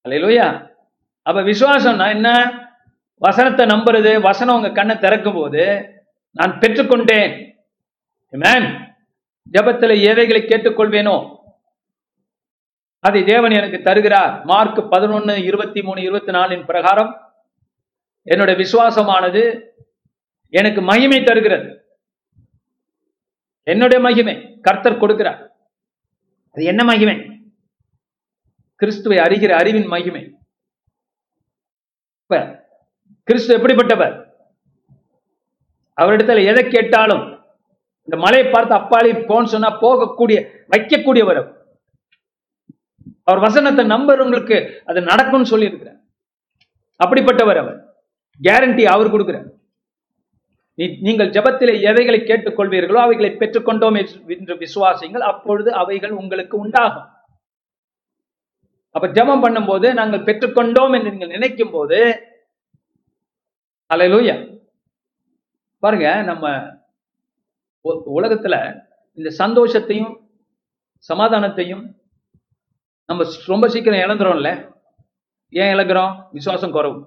அல்லையிலோயா அப்ப விசுவாசம்னா என்ன? வசனத்தை நம்புறது வசனம் உங்க கண்ணை திறக்கும் போது நான் பெற்றுக்கொண்டேன். Amen. ஜெபத்துல எவைகளை கேட்டுக்கொள்வேனோ? அதை தேவன் எனக்கு தருகிறார். மார்க் பதினொன்னு இருபத்தி மூணு இருபத்தி நாலின் பிரகாரம் என்னுடைய விசுவாசமானது எனக்கு மகிமை தருகிறது. என்னுடைய மகிமை கர்த்தர் கொடுக்கிறார். அது என்ன மகிமை? கிறிஸ்துவை அறிகிற அறிவின் மகிமை. கிறிஸ்து எப்படிப்பட்டவர்? அவரிடத்துல எதை கேட்டாலும் இந்த மலையை பார்த்து அப்பாலே போன்னு சொன்னா போகக்கூடிய வைக்கக்கூடியவர் அவர். வசனத்தை நம்புறவங்களுக்கு அது நடக்கும்னு சொல்லி இருக்கிறார் அப்படிப்பட்டவர் அவர். கேரண்டி அவர் கொடுக்கிறார். நீங்கள் ஜபத்திலே எவைகளை கேட்டுக்கொள்வீர்களோ அவைகளை பெற்றுக்கொண்டோம் என்று விசுவாசிங்கள் அப்பொழுது அவைகள் உங்களுக்கு உண்டாகும். அப்ப ஜெபம் பண்ணும்போது நாங்கள் பெற்றுக்கொண்டோம் என்று நீங்கள் நினைக்கும் போது அல்லேலூயா பாருங்க நம்ம உலகத்துல இந்த சந்தோஷத்தையும் சமாதானத்தையும் நம்ம ரொம்ப சீக்கிரம் இழந்துறோம்ல? ஏன் இழக்கிறோம்? விசுவாசம் குறவு.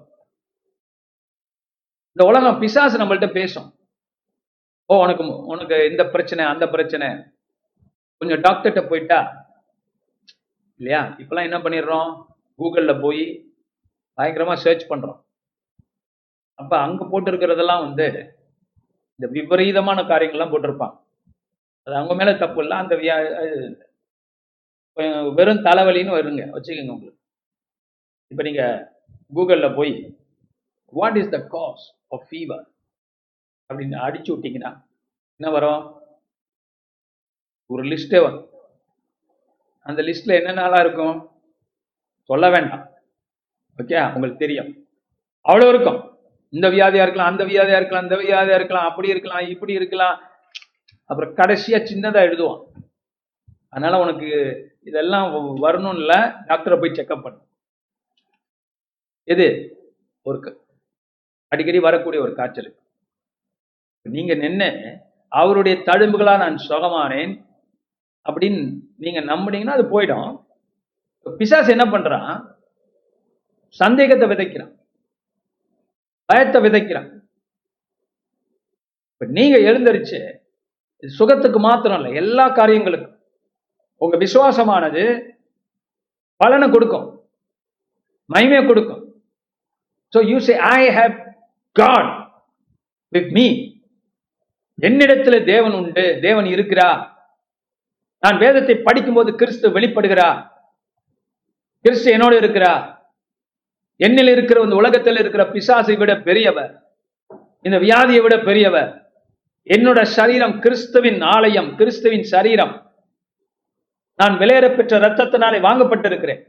இந்த உலகம் பிசாசு நம்மள்ட்ட பேசும். ஓ உனக்கு உனக்கு இந்த பிரச்சனை அந்த பிரச்சனை. கொஞ்சம் டாக்டர்கிட்ட போயிட்டா இல்லையா? இப்பெல்லாம் என்ன பண்ணிடுறோம்? கூகுளில் போய் பயங்கரமாக சர்ச் பண்ணுறோம் அப்போ அங்கே போட்டிருக்கிறதெல்லாம் வந்து இந்த விபரீதமான காரியங்கள்லாம் போட்டிருப்பான் அது அவங்க மேலே தப்பு இல்லை. அந்த வியா கொஞ்சம் வெறும் தலைவலின்னு வருங்க. வச்சுக்கோங்க உங்களுக்கு. இப்போ நீங்கள் கூகுளில் போய் what is the cause of fever அப்படின்னு அடிச்சு விட்டிங்கன்னா என்ன வரும்? ஒரு லிஸ்ட்டே வரும். அந்த லிஸ்ட்ல என்னென்னலாம் இருக்கும்? சொல்ல வேண்டாம். ஓகே உங்களுக்கு தெரியும். அவ்வளவு இருக்கும். இந்த வியாதியா இருக்கலாம் அந்த வியாதியா இருக்கலாம் இந்த வியாதியா இருக்கலாம் அப்படி இருக்கலாம் இப்படி இருக்கலாம். அப்புறம் கடைசியா சின்னதா எழுதுவான். அதனால உனக்கு இதெல்லாம் வ- வரணும் இல்ல டாக்டரை போய் செக்அப் பண்ணு. எது? ஒரு க- அடிக்கடி வரக்கூடிய ஒரு காய்ச்சல். நீங்க நின்று அவருடைய தழும்புகளா நான் சுகமானேன் அப்படின்னு நீங்க நம்புனீங்கன்னா அது போயிடும். பிசாஸ் என்ன பண்றான்? சந்தேகத்தை விதைக்கிறான். பயத்தை விதைக்கிறான். இப்ப நீங்க எழுந்தரிச்சு இது சுகத்துக்கு மாத்திரம் இல்லை எல்லா காரியங்களுக்கும். உங்க விசுவாசமானது பலனை கொடுக்கும். மகிமையை கொடுக்கும். So you say I have God with me என்னிடத்துல தேவன் உண்டு தேவன் இருக்கிறா நான் வேதத்தை படிக்கும்போது கிறிஸ்து வெளிப்படுகிறார். கிறிஸ்து என்னோடு இருக்கிறார். என்னில் இருக்கிற இந்த உலகத்தில் இருக்கிற பிசாசை விட பெரியவர். இந்த வியாதியை விட பெரியவர். என்னோட சரீரம் கிறிஸ்துவின் ஆலயம் கிறிஸ்துவின் சரீரம். நான் விலையேற பெற்ற ரத்தத்தினாலே வாங்கப்பட்டிருக்கிறேன்.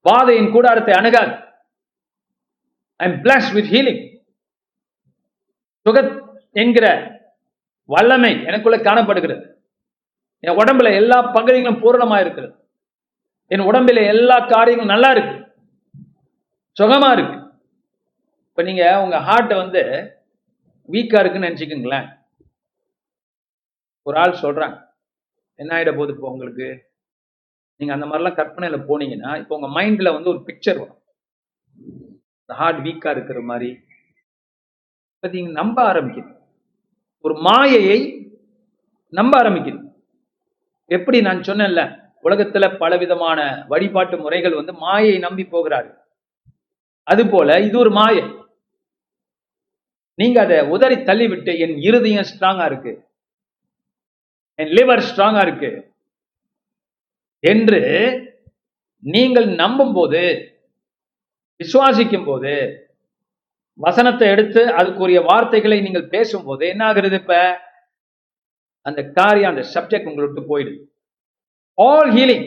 பாதையின் கூடாரத்தை அணுகாது. I am bless with healing Suhada என்கிற வல்லமை எனக்குள்ள காணப்படுகிறது. என் உடம்புல எல்லா பகுதிகளும் பூரணமா இருக்கிறது என் உடம்புல எல்லா காரியங்களும் நல்லா இருக்கு சுகமா இருக்கு. இப்ப நீங்க உங்க ஹார்ட்டை வந்து வீக்கா இருக்குன்னு நினைச்சுக்கோங்களேன். ஒரு ஆள் சொல்றாங்க என்ன ஆயிட போகுது இப்போ உங்களுக்கு? நீங்க அந்த மாதிரிலாம் கற்பனையில போனீங்கன்னா இப்போ உங்க மைண்ட்ல வந்து ஒரு பிக்சர் வரும். ஹார்ட் வீக்கா இருக்கிற மாதிரி. இப்ப நம்ப ஆரம்பிக்கணும். ஒரு மாயையை நம்ப ஆரம்பிக்கணும். எப்படி நான் சொன்னேன்ல உலகத்துல பலவிதமான வழிபாட்டு முறைகள் வந்து மாயை நம்பி போகிறார்கள். அதுபோல இது ஒரு மாயை. நீங்க அதை உதறி தள்ளிவிட்டு என் இருதயம் ஸ்ட்ராங்கா இருக்கு. என் லிவர் ஸ்ட்ராங்கா இருக்கு. என்று நீங்கள் நம்பும் போது விசுவாசிக்கும் போது வசனத்தை எடுத்து அதுக்குரிய வார்த்தைகளை நீங்கள் பேசும்போது என்ன ஆகுறது இப்ப? அந்த காரியம் அந்த சப்ஜெக்ட் உங்களுக்கு போயிடுது all healing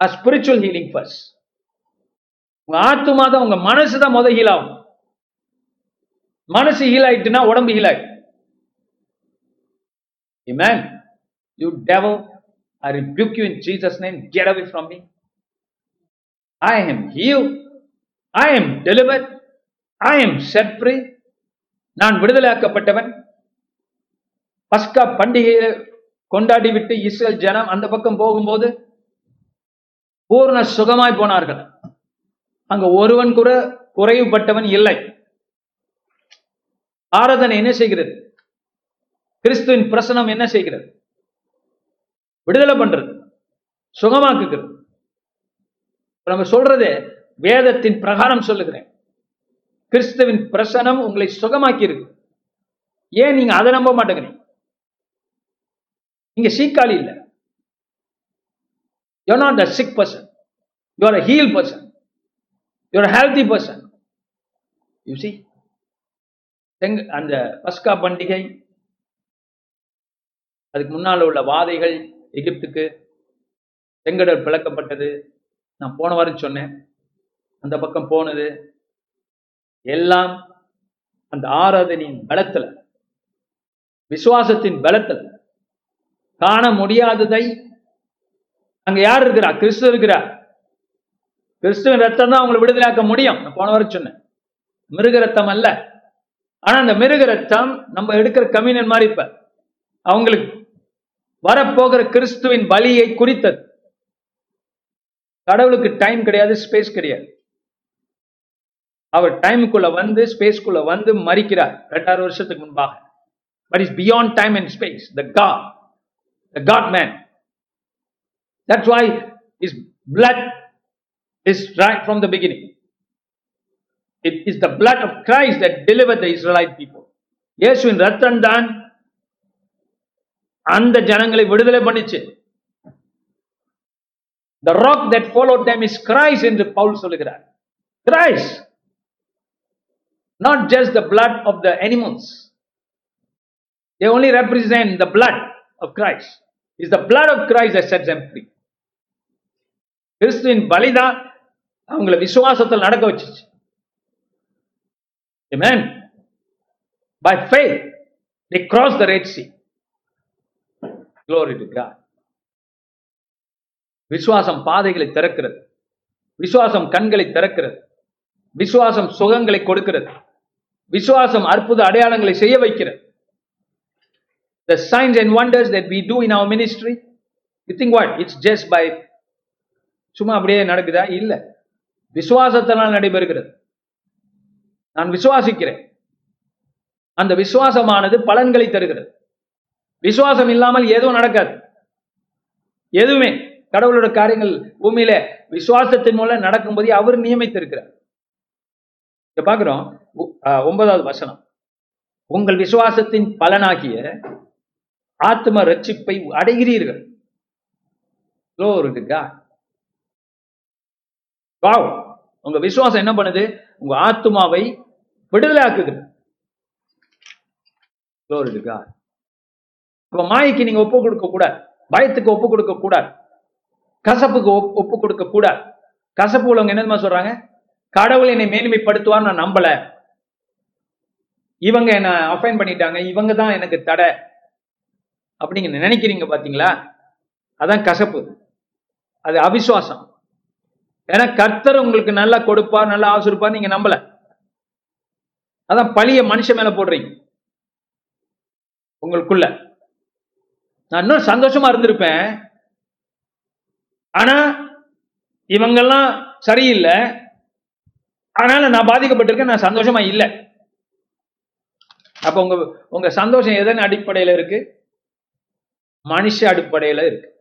a spiritual healing first உங்க ஆத்துமா தான் உங்க மனசு தான் முத ஹீல் ஆகும் மனசு ஹீல் ஆயிட்டுனா உடம்பு ஹீல் ஆயிடும் Amen. You devil, I rebuke you in Jesus' name. Get away from me. I am healed. I am delivered. I am set free. நான் விடுதலையாக்கப்பட்டவன் பஸ்கா பண்டிகையை கொண்டாடி விட்டு இஸ்ரேல் ஜனம் அந்த பக்கம் போகும்போது பூர்ண சுகமாய் போனார்கள். அங்க ஒருவன் கூட குறைவுபட்டவன் இல்லை. ஆராதனை என்ன செய்கிறது? கிறிஸ்துவின் பிரசனம் என்ன செய்கிறது? விடுதலை பண்றது சுகமாக்குகிறது. நம்ம சொல்றது வேதத்தின் பிரகாரம் சொல்லுகிறேன். கிறிஸ்துவின் பிரசனம் உங்களை சுகமாக்கி இருக்கு ஏன் நீங்க அதை நம்ப மாட்டேங்கிறீங்க? இங்க சீக்காளி இல்ல. You not a sick person you are a heal person you are healthy person you see அந்த பஸ்கா பண்டிகை அதுக்கு முன்னால உள்ள வாதைகள் எகிப்துக்கு செங்கடல் பிளக்கப்பட்டது. நான் போன வாரம் சொன்னேன். அந்த பக்கம் போனது. எல்லாம் அந்த ஆராதனையின் பலத்தில் விசுவாசத்தின் பலத்தில் காண முடியாததை. அங்க யார் இருக்கிறா? கிறிஸ்து இருக்கிறா? கிறிஸ்துவின் ரத்தம் தான் அவங்களை விடுதலையாக்க முடியும். நான் போன வர சொன்னேன். மிருக ரத்தம் அல்ல. ஆனா அந்த மிருக ரத்தம் நம்ம எடுக்கிற கம்யூனியன் மாதிரி இப்ப அவங்களுக்கு வரப்போகிற கிறிஸ்துவின் பலியை குறித்தது. கடவுளுக்கு டைம் கிடையாது ஸ்பேஸ் கிடையாது. அவர் டைமுக்குள்ள வந்து ஸ்பேஸ்க்குள்ள வந்து மறிக்கிறார் ரெண்டாயிரம் வருஷத்துக்கு முன்பாக. But is beyond time and space the God the God man that's why his blood is right from the beginning it is the blood of Christ that deliver the Israelite people இயேசுவின் ரத்தம் தான் அந்த ஜனங்களை விடுதலை பண்ணிச்சு. The rock that followed them is Christ என்று பவுல் சொல்லுகிறார். Christ not just the blood of the animals. They only represent the blood. Of Christ. It's the blood of Christ that sets them free. கிறிஸ்துவின் பலிதான் அவங்கள விசுவாசத்தில் நடக்க வச்சுச்சு. Amen. By faith, they crossed the Red Sea. Glory to God. விசுவாசம் பாதைகளை திறக்கிறது. விசுவாசம் கண்களை திறக்கிறது. விசுவாசம் சுகங்களை கொடுக்கிறது. விசுவாசம் அற்புத அடையாளங்களை செய்ய வைக்கிறது. The signs and wonders that we do in our ministry you think what? It's just by சும்மா அப்படியே நடக்குதா? இல்ல. விசுவாசத்தினால் நடைபெறுகிறது. நான் விசுவாசிக்கிறேன். அந்த விசுவாசமானது பலன்களை தருகிறது. விசுவாசம் இல்லாமல் எதுவும் நடக்காது. எதுவுமே. கடவுளோட காரியங்கள் பூமியில விசுவாசத்தின் மூலம் நடக்கும்போதே அவர் நியமித்திருக்கிறார். இதை பாக்குறோம் ஆஹ் ஒன்பதாவது வசனம். உங்கள் விசுவாசத்தின் பலனாகிய ஆத்ம ரட்சிப்பை அடைகிறீர்கள். Glory உங்க விசுவாசம் என்ன பண்ணுது? உங்க ஆத்துமாவை விடுதலையாக்குகிறது Glory அப்ப மாய்க்கு நீங்க ஒப்பு கொடுக்க கூடாது. பயத்துக்கு ஒப்பு கொடுக்க கூடாது. கசப்புக்கு ஒப்பு கொடுக்க கூடாது. கசப்பு உள்ளவங்க என்னமா சொல்றாங்க? கடவுள் என்னை மேன்மைப்படுத்துவார் நான் நம்பல. இவங்க என்ன அஃபைன் பண்ணிட்டாங்க. இவங்க தான் எனக்கு தடை. அப்படிங்க நினைக்கிறீங்க பாத்தீங்களா? அதான் கசப்பு. அது அவிசுவாசம். ஏன்னா கர்த்தர் உங்களுக்கு நல்லா கொடுப்பார் நல்லா ஆசிருப்பார் நீங்க நம்பல. அதான் பழிய மனுஷன் மேல போடுறீங்க. உங்களுக்குள்ள. நான் இன்னும் சந்தோஷமா இருந்திருப்பேன். ஆனா இவங்கெல்லாம் சரியில்லை. அதனால நான் பாதிக்கப்பட்டிருக்கேன் நான் சந்தோஷமா இல்லை. அப்ப உங்க உங்க சந்தோஷம் எதன் அடிப்படையில இருக்கு? மனுஷ அடிப்படையில இருக்கு.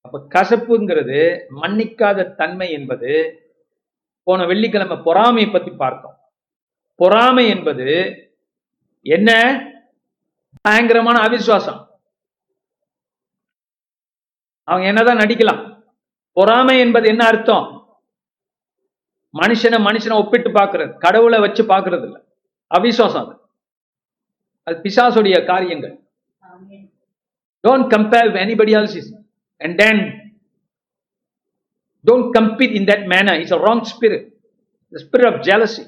அப்ப கசப்புங்கிறது மன்னிக்காத தன்மை என்பது போன வெள்ளிக்கிழமை பொறாமையை பத்தி பார்த்தோம். பொறாமை என்பது என்ன? பயங்கரமான அவிசுவாசம். அவங்க என்னதான் நடிக்கலாம். பொறாமை என்பது என்ன அர்த்தம்? மனுஷனை மனுஷனை ஒப்பிட்டு பார்க்கறது. கடவுளை வச்சு பார்க்கறது இல்ல. அவிசுவாசம் அது. அது பிசாசுடைய காரியங்கள். Don't compare with anybody else's. And then don't compete in that manner. It's a wrong spirit. The spirit of jealousy.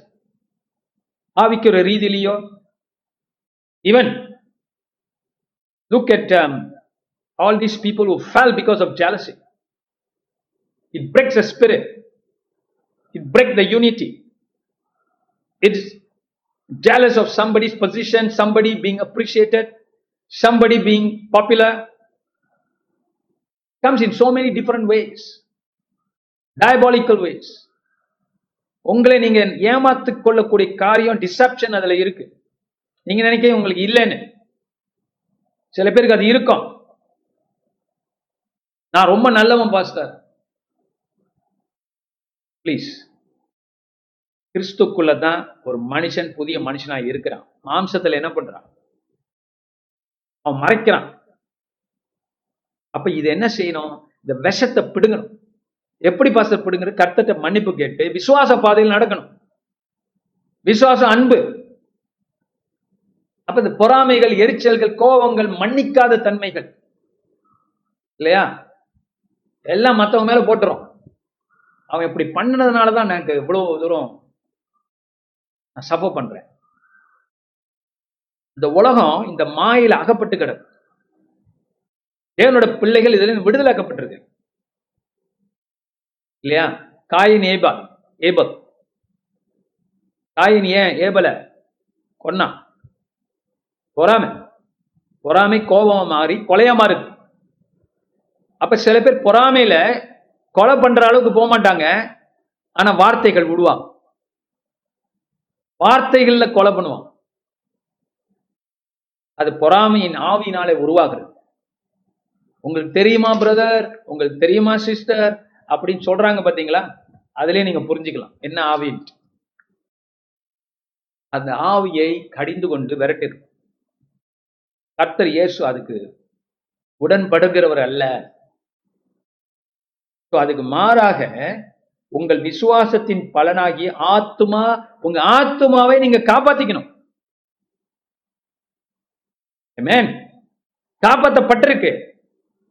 Even look at um, all these people who fell because of jealousy. It breaks the spirit. It breaks the unity. It's jealous of somebody's position, somebody being appreciated, somebody being popular comes in so many different ways diabolical ways. உங்களை நீங்க ஏமாத்து கொள்ளக்கூடிய காரியம் டிசப்ஷன் அதுல இருக்கு. நீங்க நினைக்க உங்களுக்கு இல்லைன்னு. சில பேருக்கு அது இருக்கும். நான் ரொம்ப நல்லவன் பாஸ்டர் ப்ளீஸ் கிறிஸ்துக்குள்ள தான் ஒரு மனுஷன் புதிய மனுஷனா இருக்கிறான். மாம்சத்துல என்ன பண்றான்? அவன் மறைக்கிறான். அப்ப இது என்ன செய்யணும்? இந்த விஷத்தை பிடுங்கணும். எப்படி பாஸ்டர் பிடுங்குறது? கர்த்தத்தை மன்னிப்பு கேட்டு விசுவாச பாதையில் நடக்கணும். விசுவாசம் அன்பு. அப்ப இந்த பொறாமைகள் எரிச்சல்கள் கோபங்கள் மன்னிக்காத தன்மைகள். இல்லையா? எல்லாம் மத்தவங்க மேல போட்டுரும். அவன் இப்படி பண்ணதுனால தான் எனக்கு இவ்வளவு தூரம் நான் சப்போர்ட் பண்றேன். இந்த உலகம் இந்த மாயில அகப்பட்டு கிடக்கு. தேவனோட பிள்ளைகள் இதுல விடுதலாக்கப்பட்டிருக்கு இல்லையா? Coin ஏபா Abel. காயின் ஏன்? ஏபல கொன்னா. பொறாமை. பொறாமை கோபமா மாறி கொலையா மாறுது. அப்ப சில பேர் பொறாமையில கொலை பண்ற அளவுக்கு போக மாட்டாங்க. ஆனா வார்த்தைகள் விடுவான் வார்த்தைகள்ல கொலை பண்ணுவான் அது பொறாமையின் ஆவியினாலே உருவாகிறது. உங்களுக்கு தெரியுமா பிரதர் உங்களுக்கு தெரியுமா சிஸ்டர் அப்படின்னு சொல்றாங்க பாத்தீங்களா? அதுலயே நீங்க புரிஞ்சுக்கலாம். என்ன ஆவின்ட்டு அந்த ஆவியை கடிந்து கொண்டு விரட்டிரு கர்த்தர் இயேசு அதுக்கு உடன்படுகிறவர் அல்ல. அதுக்கு மாறாக உங்கள் விசுவாசத்தின் பலனாகி ஆத்துமா உங்க ஆத்துமாவை நீங்க காப்பாத்திக்கணும். Amen. காப்பாத்தப்பட்டிருக்கு.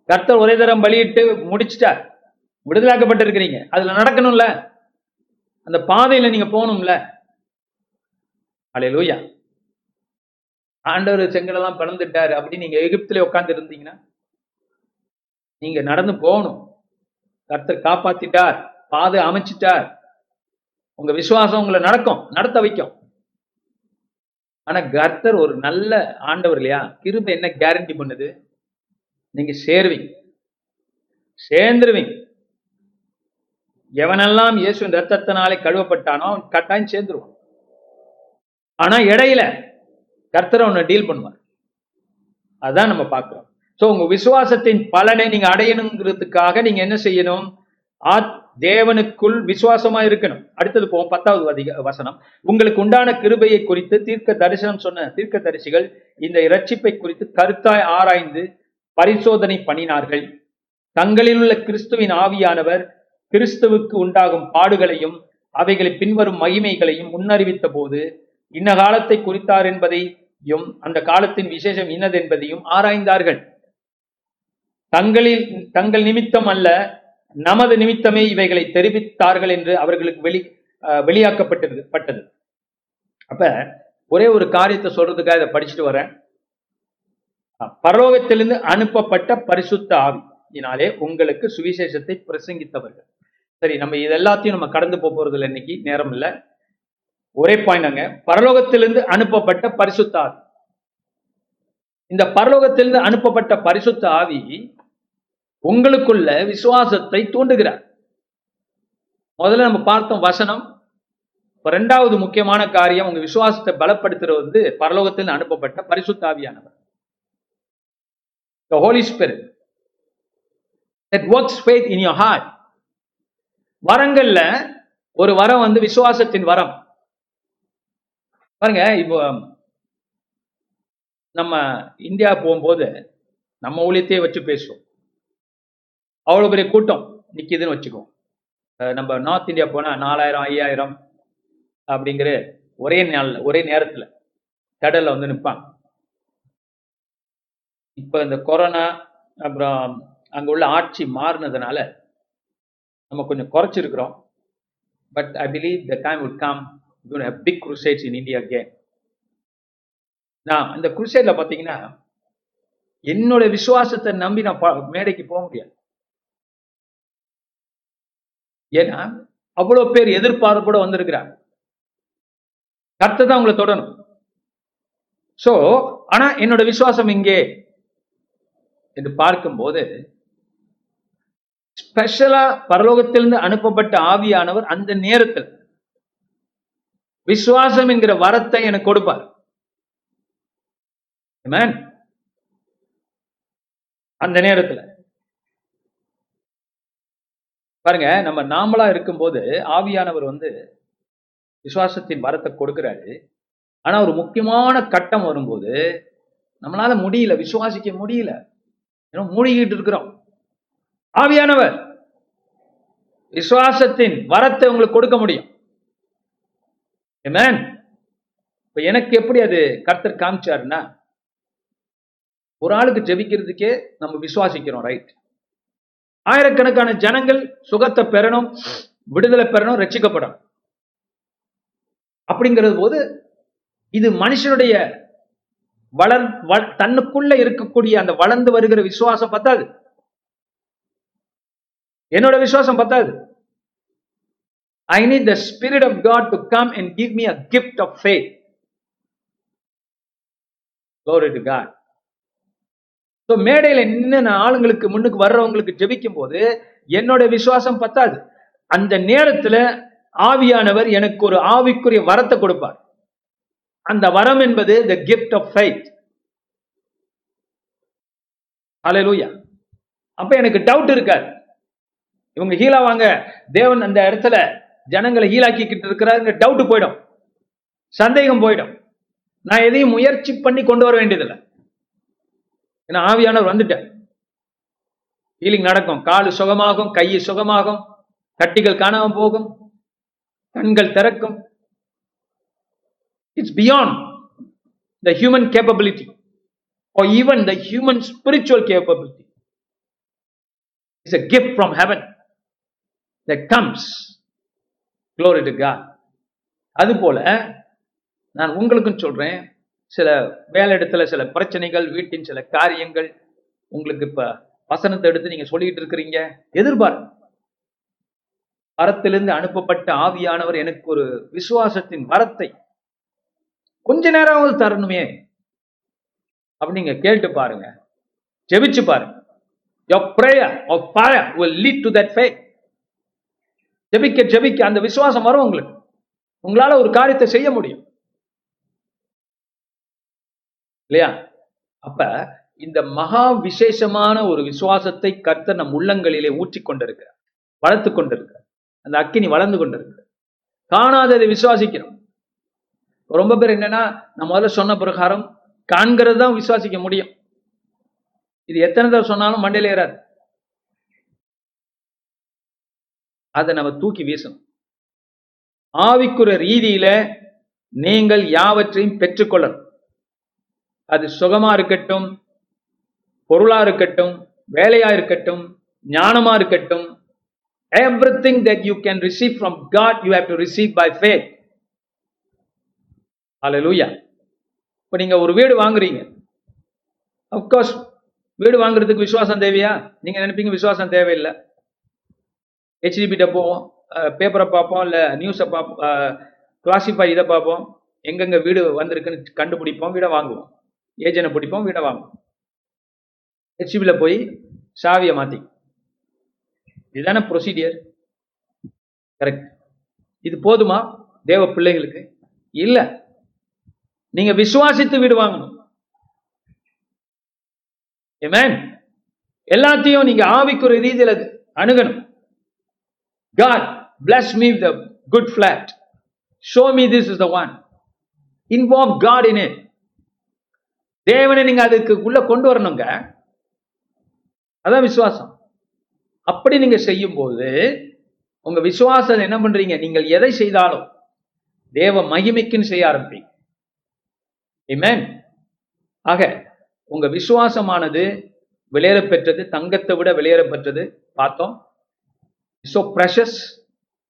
கர்த்தர் ஒரே தரம் பலியிட்டு முடிச்சிட்டார். விடுதலாக்கப்பட்டிருக்கிறீங்க அதுல நடக்கணும்ல. அந்த பாதையில நீங்க போகணும்ல. அலையலூயா ஆண்டவர் செங்கலெல்லாம் பிறந்துட்டாரு அப்படின்னு நீங்க எகிப்துல உட்கார்ந்து இருந்தீங்கன்னா நீங்க நடந்து போகணும். கர்த்தர் காப்பாத்திட்டார். பாதை அமைச்சிட்டார். உங்க விசுவாசம் உங்களை நடக்கும். நடத்த வைக்கும். ஆனா கர்த்தர் ஒரு நல்ல ஆண்டவர் இல்லையா? கிருபை என்ன கேரண்டி பண்ணுது? நீங்க சேருவீங்க. சேர்ந்துருவீங்க. எவனெல்லாம் இயேசுவின் ரத்தத்தினாலே கழுவப்பட்டானோ அவன் கட்டாயம் சேர்ந்துருவான். ஆனா இடையில கர்த்தர் அவனை டீல் பண்ணுவார். அதான் நம்ம பார்க்கிறோம். சோ உங்க விசுவாசத்தின் பலனை நீங்க அடையணுங்கிறதுக்காக நீங்க என்ன செய்யணும்? ஆத் தேவனுக்குள் விசுவாசமா இருக்கணும் அடுத்தது போவோம் பத்தாவது அதிக வசனம். உங்களுக்கு உண்டான கிருபையை குறித்து தீர்க்க தரிசனம் சொன்ன தீர்க்க தரிசிகள் இந்த இரட்சிப்பை குறித்து கருத்தாய் ஆராய்ந்து பரிசோதனை பண்ணினார்கள். தங்களில் உள்ள கிறிஸ்துவின் ஆவியானவர் கிறிஸ்துவுக்கு உண்டாகும் பாடுகளையும் அவைகளை பின்வரும் மகிமைகளையும் முன்னறிவித்த போது இன்ன காலத்தை குறித்தார் என்பதையும் அந்த காலத்தின் விசேஷம் இன்னதென்பதையும் ஆராய்ந்தார்கள். தங்களில் தங்கள் நிமித்தம் அல்ல நமது நிமித்தமே இவைகளை தெரிவித்தார்கள் என்று அவர்களுக்கு வெளி அஹ், வெளியாக்கப்பட்டது பட்டது. அப்ப ஒரே ஒரு காரியத்தை சொல்றதுக்காக இதை படிச்சுட்டு வரேன். பரலோகத்திலிருந்து அனுப்பப்பட்ட பரிசுத்த ஆவியினாலே உங்களுக்கு சுவிசேஷத்தை பிரசங்கித்தவர்கள். சரி நம்ம இது எல்லாத்தையும் நம்ம கடந்து போக போறது இல்லை இன்னைக்கு நேரம் இல்லை. ஒரே பாயிண்ட் பரலோகத்திலிருந்து அனுப்பப்பட்ட பரிசுத்த ஆவி. இந்த பரலோகத்திலிருந்து அனுப்பப்பட்ட பரிசுத்த ஆவி உங்களுக்குள்ள விசுவாசத்தை தூண்டுகிறார். முதல்ல நம்ம பார்த்தோம் வசனம். ரெண்டாவது முக்கியமான காரியம் உங்க விசுவாசத்தை பலப்படுத்துறது வந்து பரலோகத்தில் அனுப்பப்பட்ட பரிசுத்தாவியானவர். The holy spirit that works faith in your heart. வரங்கள்ல ஒரு வரம் வந்து விசுவாசத்தின் வரம். பாருங்க இப்போ நம்ம இந்தியா போகும்போது நம்ம ஊழியத்தையே வச்சு பேசுவோம். அவ்வளோ பெரிய கூட்டம் நிற்கிதுன்னு வச்சுக்கோ. நம்ம நார்த் இந்தியா போனால் நாலாயிரம் ஐயாயிரம் அப்படிங்கிற ஒரே நாள் ஒரே நேரத்தில் கடலில் வந்து நிற்பாங்க இப்போ இந்த கொரோனா அப்புறம் அங்கே உள்ள ஆட்சி மாறினதுனால நம்ம கொஞ்சம் குறைச்சிருக்கிறோம். But I believe the time would come you have big crusades in India K நான் அந்த குருசைட்ல பார்த்தீங்கன்னா என்னோட விசுவாசத்தை நம்பி நான் மேடைக்கு போக முடியாது. ஏன்னா அவ்வளவு பேர் எதிர்பார்ப்போட வந்திருக்கிறாங்க. கர்த்தர் தான் உங்களை தொடணும். சோ ஆனா என்னோட விசுவாசம் இங்கே. என்று பார்க்கும்போது ஸ்பெஷலா பரலோகத்திலிருந்து அனுப்பப்பட்ட ஆவியானவர் அந்த நேரத்தில் விசுவாசம் என்கிற வரத்தை எனக்கு கொடுப்பார். அந்த நேரத்துல. பாருங்க நம்ம நாமளா இருக்கும்போது ஆவியானவர் வந்து விசுவாசத்தின் வரத்தை கொடுக்கிறாரு. ஆனா ஒரு முக்கியமான கட்டம் வரும்போது நம்மளால முடியல விசுவாசிக்க முடியல. ஏன்னா மூழ்கிட்டு இருக்கிறோம். ஆவியானவர் விசுவாசத்தின் வரத்தை உங்களுக்கு கொடுக்க முடியும். இப்ப எனக்கு எப்படி அது கர்த்தர் காமிச்சாருன்னா ஒரு ஆளுக்கு ஜெபிக்கிறதுக்கே நம்ம விசுவாசிக்கிறோம் ரைட் ஆயிரக்கணக்கான ஜனங்கள் சுகத்தை பெறணும் விடுதலை பெறணும் ரட்சிக்கப்படும் அப்படிங்கிறது போது இது மனுஷனுடைய வளர் தன்னுக்குள்ள இருக்கக்கூடிய அந்த வளர்ந்து வருகிற விசுவாசம் பத்தாது. என்னோட விசுவாசம் பத்தாது. I need the spirit of God to come and give me a gift of faith Glory to God. So மேடையில் நின்று நான் ஆளுங்களுக்கு முன்னுக்கு வர்றவங்களுக்கு ஜெபிக்கும் போது என்னோட விசுவாசம் பத்தாது. அந்த நேரத்தில் ஆவியானவர் எனக்கு ஒரு ஆவிக்குரிய வரத்தை கொடுப்பார். அந்த வரம் என்பது the gift of faith hallelujah அப்ப எனக்கு டவுட் இருக்காது. இவங்க ஹீலாவாங்க தேவன் அந்த இடத்துல ஜனங்களை ஹீலாக்கிக்கிட்டு இருக்கிறாருங்க டவுட் போயிடும். சந்தேகம் போயிடும். நான் எதையும் முயற்சி பண்ணி கொண்டு வர வேண்டியதில்லை. ஏன்னா ஆவியானவர் வந்துட்டார். ஹீலிங் நடக்கும். கால் சுகமாகும் கை சுகமாகும் கட்டிகள் காணாமல் போகும் கண்கள் திறக்கும். It's beyond the human capability or even the human spiritual capability. Is a gift from heaven that comes. Glory to god. அதுபோல நான் உங்களுக்கும் சொல்றேன் சில வேலையிடத்துல சில பிரச்சனைகள் வீட்டின் சில காரியங்கள் உங்களுக்கு இப்ப வசனத்தை எடுத்து நீங்க சொல்லிட்டு இருக்கிறீங்க. எதிர்பார் வரத்திலிருந்து அனுப்பப்பட்ட ஆவியானவர் எனக்கு ஒரு விசுவாசத்தின் வரத்தை கொஞ்ச நேரமாவது தரணுமே அப்படி நீங்க கேட்டு பாருங்க. ஜெபிச்சு பாருங்க. Your prayer of fire will lead to that faith. ஜெபிக்க ஜெபிக்க அந்த விசுவாசம் வரும் உங்களுக்கு. உங்களால ஒரு காரியத்தை செய்ய முடியும். இல்லையா? அப்ப இந்த மகா விசேஷமான ஒரு விசுவாசத்தை கர்த்தர் நம் உள்ளங்களிலே ஊற்றி கொண்டிருக்கிறார். வளர்த்து கொண்டிருக்கிறார். அந்த அக்கினி வளர்ந்து கொண்டிருக்கிறார் காணாததை விசுவாசிக்கிறோம். ரொம்ப பேர் என்னன்னா நான் முதல்ல சொன்ன பிரகாரம் காண்கிறது தான் விசுவாசிக்க முடியும். இது எத்தனை தடவை சொன்னாலும் மண்டையில ஏறாது. அதை நம்ம தூக்கி வீசணும். ஆவிக்குற ரீதியில நீங்கள் யாவற்றையும் பெற்றுக்கொள்ளணும். அது சுகமா இருக்கட்டும் பொருளா இருக்கட்டும் வேலையா இருக்கட்டும் ஞானமா இருக்கட்டும் everything that you can receive from God you have to receive by faith லூயா இப்போ நீங்க ஒரு வீடு வாங்குறீங்க. அப்கோர்ஸ் வீடு வாங்குறதுக்கு விசுவாசம் தேவையா? நீங்க நினைப்பீங்க விசுவாசம் தேவையில்லை. ஹெச்டிபிட்ட போவோம் பேப்பரை பார்ப்போம் இல்லை நியூஸை பார்ப்போம் கிளாசிஃபை இதை பார்ப்போம். எங்கெங்க வீடு வந்திருக்குன்னு கண்டுபிடிப்போம் வீடை வாங்குவோம். ஏஜென்ட்டை பிடிப்போம் வீடை வாங்குவோம். ஹெச்டிபியில் போய் சாவியை மாற்றி இதுதானே ப்ரொசீடியர் கரெக்ட் இது போதுமா? தேவ பிள்ளைகளுக்கு இல்ல. நீங்க விசுவாசித்து வீடு வாங்கணும். ஏமேன் எல்லாத்தையும் நீங்க ஆவிக்குற ரீதியில அணுகணும். God bless me the good flat show me this is the one involve God in it. தேவனை நீங்க அதுக்கு உள்ள கொண்டு வரணுங்க. அதான் விசுவாசம். அப்படி நீங்க செய்யும் போது உங்க விசுவாசம் என்ன பண்றீங்க? நீங்கள் எதை செய்தாலும் தேவ மகிமைக்குன்னு செய்ய ஆரம்பிப்பீங்க. Amen. ஆக உங்க விசுவாசமானது விளையற பெற்றது தங்கத்தை விட விளையற பெற்றது பார்த்தோம். So precious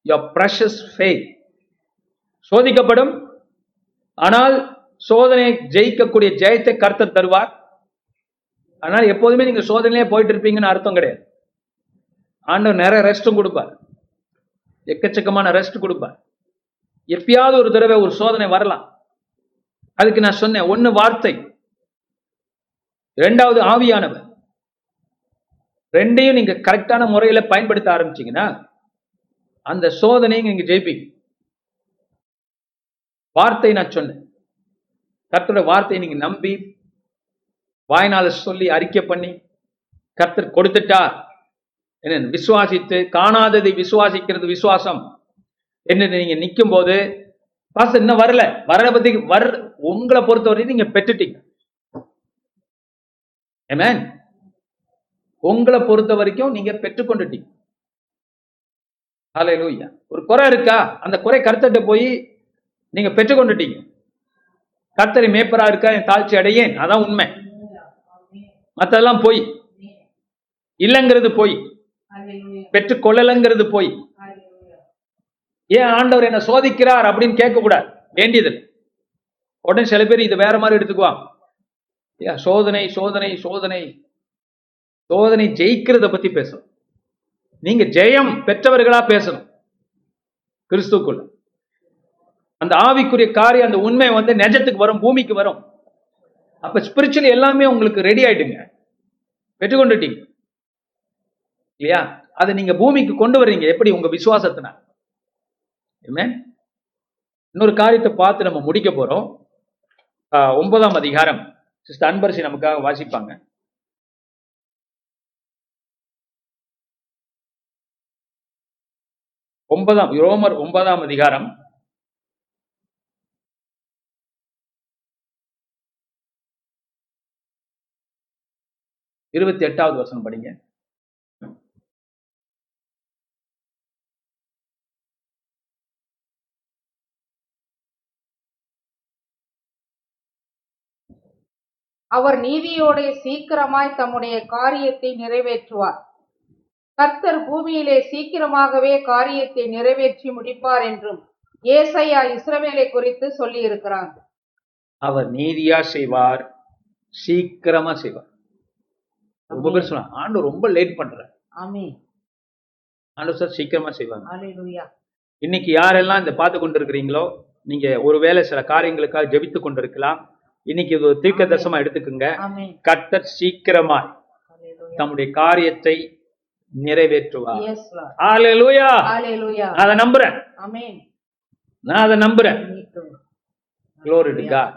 your precious faith. சோதிக்கப்படும். ஆனால் சோதனை ஜெயிக்கக்கூடிய ஜெயத்தை கர்த்தர் தருவார். அதனால எப்போதுமே நீங்க சோதனையிலே போயிட்டு இருப்பீங்கன்னு அர்த்தம் கிடையாது. ஆண்டவர் நிறைய ரெஸ்ட்டும் கொடுப்பார். எக்கச்சக்கமான ரெஸ்ட் கொடுப்பார். எப்பயாவது ஒரு தடவை ஒரு சோதனை வரலாம். அதுக்கு நான் சொன்னேன் ஒன்னு வார்த்தை. ரெண்டாவது ஆவியானவர். ரெண்டையும் நீங்க கரெக்டான முறையில பயன்படுத்த ஆரம்பிச்சீங்கன்னா அந்த சோதனையை நீங்க ஜெயிப்பீங்க. வார்த்தை நான் சொன்னேன். கர்த்தருடைய வார்த்தையை நீங்க நம்பி வாய்நாள சொல்லி அறிக்கை பண்ணி கர்த்தர் கொடுத்துட்டார். என்ன விசுவாசித்து காணாததை விசுவாசிக்கிறது விசுவாசம். என்ன நீங்க நிற்கும் போது பாச இன்னும் வரல. வரல பத்தி வர உங்களை பொறுத்தவரை நீங்க பெற்றுட்டீங்க. Amen. உங்களை பொறுத்த வரைக்கும் நீங்க பெற்றுக்கொண்டுட்டீங்க ஹalleluya ஒரு குறை இருக்கா? அந்த குறை கர்த்தர்ட்ட போய் நீங்க பெற்றுக்கொண்டுட்டீங்க கத்தரி மேப்பரா இருக்கா என் தாழ்ச்சி அடையேன். அதான் உண்மை. மத்ததெல்லாம் போய். இல்லைங்கிறது போய். பெற்றுக்கொள்ளலைங்கிறது போய். ஏன் ஆண்டவர் என்ன சோதிக்கிறார் அப்படின்னு கேட்க கூடாது வேண்டியது உடனே சில பேர் இது வேற மாதிரி எடுத்துக்குவா ஏன் சோதனை சோதனை சோதனை. சோதனை ஜெயிக்கிறத பத்தி பேசணும். நீங்க ஜெயம் பெற்றவர்களா பேசணும். கிறிஸ்துக்குள்ள. அந்த ஆவிக்குரிய காரியம் அந்த உண்மை வந்து நெஜத்துக்கு வரும் பூமிக்கு வரும். அப்ப ஸ்பிரிச்சுவலி எல்லாமே உங்களுக்கு ரெடி ஆயிடுங்க. பெற்றுக்கொண்டுட்டீங்க. இல்லையா? அதை நீங்க பூமிக்கு கொண்டு வர்றீங்க. எப்படி? உங்க விசுவாசத்தினால் இன்னொரு காரியத்தை பார்த்து நம்ம முடிக்க போறோம். ஒன்பதாம் அதிகாரம். சிஸ்டர் அன்பரசி நமக்காக வாசிப்பாங்க. ஒன்பதாம் ரோமர் ஒன்பதாம் அதிகாரம். இருபத்தி எட்டாவது வசனம் படிங்க. அவர் நீதியோடே சீக்கிரமாய் தம்முடைய காரியத்தை நிறைவேற்றுவார். கர்த்தர் பூமியிலே சீக்கிரமாகவே காரியத்தை நிறைவேற்றி முடிப்பார் என்றும் ஏசையா இஸ்ரவேலை குறித்து சொல்லி இருக்கிறார் அவர் நீதியா செய்வார் சீக்கிரமா செய்வார். ரொம்ப பேர் சொன்னாங்க ஆண்டு ரொம்ப லேட் பண்ற ஆமே ஆண்டு சார் சீக்கிரமா செய்வாங்க இன்னைக்கு யாரெல்லாம் இந்த பார்த்து கொண்டிருக்கிறீங்களோ நீங்க ஒருவேளை சில காரியங்களுக்காக ஜெபித்து கொண்டிருக்கலாம். இன்னைக்கு இது ஒரு தீர்க்க தரிசனமா எடுத்துக்கோங்க. கர்த்தர் ஹalleluya தம்முடைய காரியத்தை நிறைவேற்றுவார். அதை நம்புறேன். நான் அதை நம்புறேன். Glory to God.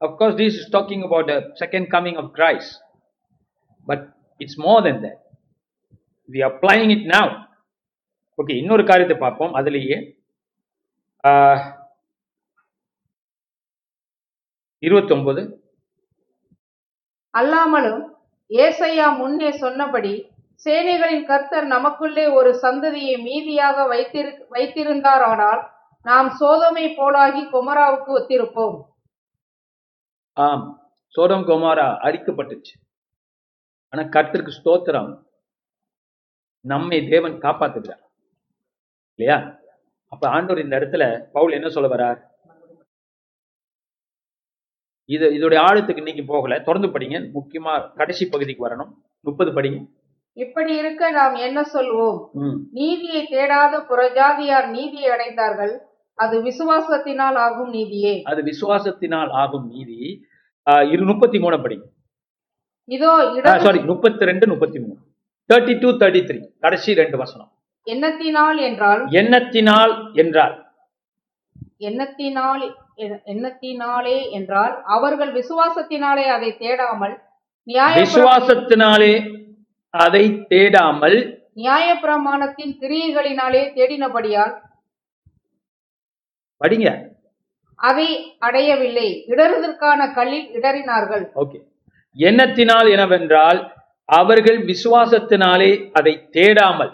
Of course, this is talking about the second coming of Christ. But it's more than that. We are applying it now. Okay இன்னொரு காரியத்தை பார்ப்போம். அதுலேயே இருபத்தொன்பது அல்லாமலும் ஏசையா முன்னே சொன்னபடி சேனைகளின் கர்த்தர் நமக்குள்ளே ஒரு சந்ததியை மீதியாக வைத்திரு வைத்திருந்தாரானால் நாம் சோதமை போலாகி குமராவுக்கு ஒத்திருப்போம். ஆம். சோடம் குமாரா அழிக்கப்பட்டுச்சு ஆனா கர்த்தருக்கு ஸ்தோத்திரம். நம்மை தேவன் காப்பாத்துகிறார். இல்லையா? அப்ப ஆண்டவர் இந்த இடத்துல பவுல் என்ன சொல்ல வரார்? இது இதோடைய ஆழத்துக்கு இன்னைக்கு போகல. தொடர்ந்து படிங்க. முக்கியமா கடைசி பகுதிக்கு வரணும். முப்பது படிங்க. இப்படி இருக்க நாம் என்ன சொல்வோம்? நீதியை தேடாத புறஜாதியார் நீதியை அடைந்தார்கள். அது விசுவாசத்தினால் ஆகும் நீதியே. அது விசுவாசத்தினால் ஆகும் நீதி. இரு முப்பத்தி மூணு படிங்க. இதோ சாரி முப்பத்தி ரெண்டு முப்பத்தி மூணு தேர்ட்டி டூ தேர்ட்டி த்ரீ கடைசி ரெண்டு வசனம். எண்ணத்தினால் என்றால்? எண்ணத்தினால் என்றால். எண்ணத்தினால் எண்ணத்தினாலே என்றால் அவர்கள் விசுவாசத்தினாலே அதை தேடாமல் நியாய விசுவாசத்தினாலே அதை தேடாமல் நியாயப்பிரமாணத்தின் கிரியைகளினாலே தேடினபடியால் படிங்க. அதை அடையவில்லை. இடறுதற்கான கல்லில் இடறினார்கள். ஓகே எண்ணத்தினால் எனவென்றால் அவர்கள் விசுவாசத்தினாலே அதை தேடாமல்